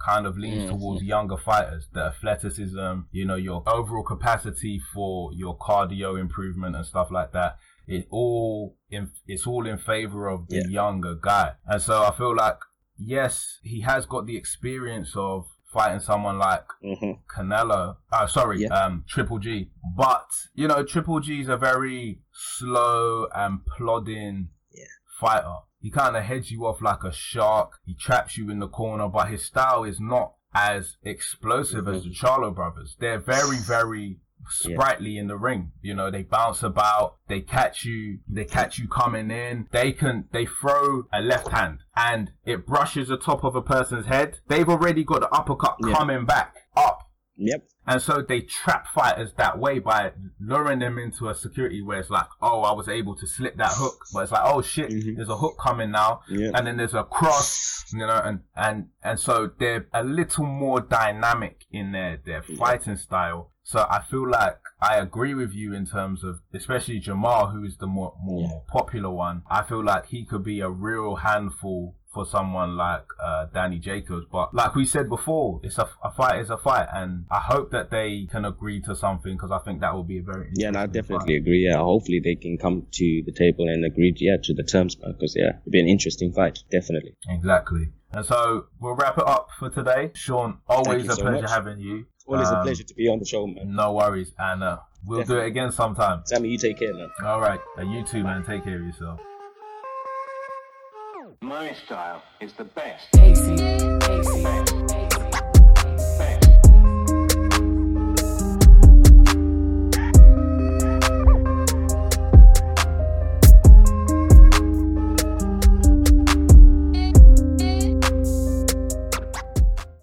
kind of leans towards younger fighters. The athleticism, you know, your overall capacity for your cardio improvement and stuff like that. It all in, it's all in favor of the Yeah. younger guy. And so I feel like, yes, he has got the experience of fighting someone like hmm Canelo. Uh, sorry, Yeah. um, Triple G. But you know, Triple G is a very slow and plodding Yeah. fighter. He kind of heads you off like a shark. He traps you in the corner, but his style is not as explosive as the mm-hmm. Charlo brothers. They're very, very Yeah. sprightly in the ring. You know, they bounce about, they catch you, they catch you coming in. They can, they throw a left hand and it brushes the top of a person's head. They've already got the uppercut Yeah. coming back up. Yep. And so they trap fighters that way by luring them into a security where it's like, oh, I was able to slip that hook, but it's like, oh shit, Mhm. there's a hook coming now, Yeah. and then there's a cross, you know, and and and so they're a little more dynamic in their their fighting style. So I feel like I agree with you in terms of, especially Jermall, who is the more more, Yeah. more popular one. I feel like he could be a real handful for someone like uh, Danny Jacobs. But like we said before, it's a, a fight is a fight, and I hope that they can agree to something because I think that will be a very Yeah, and I definitely agree. Yeah, hopefully they can come to the table and agree, yeah, to the terms, because yeah, it'll be an interesting fight, definitely. exactly. And so we'll wrap it up for today. Sean, always a so pleasure much. having you. Always a Um, pleasure to be on the show, man. No worries, and uh, we'll do it again sometime. Sammy, you take care, man. All right, and you too, man. Take care of yourself. My style is the best. Casey, Casey.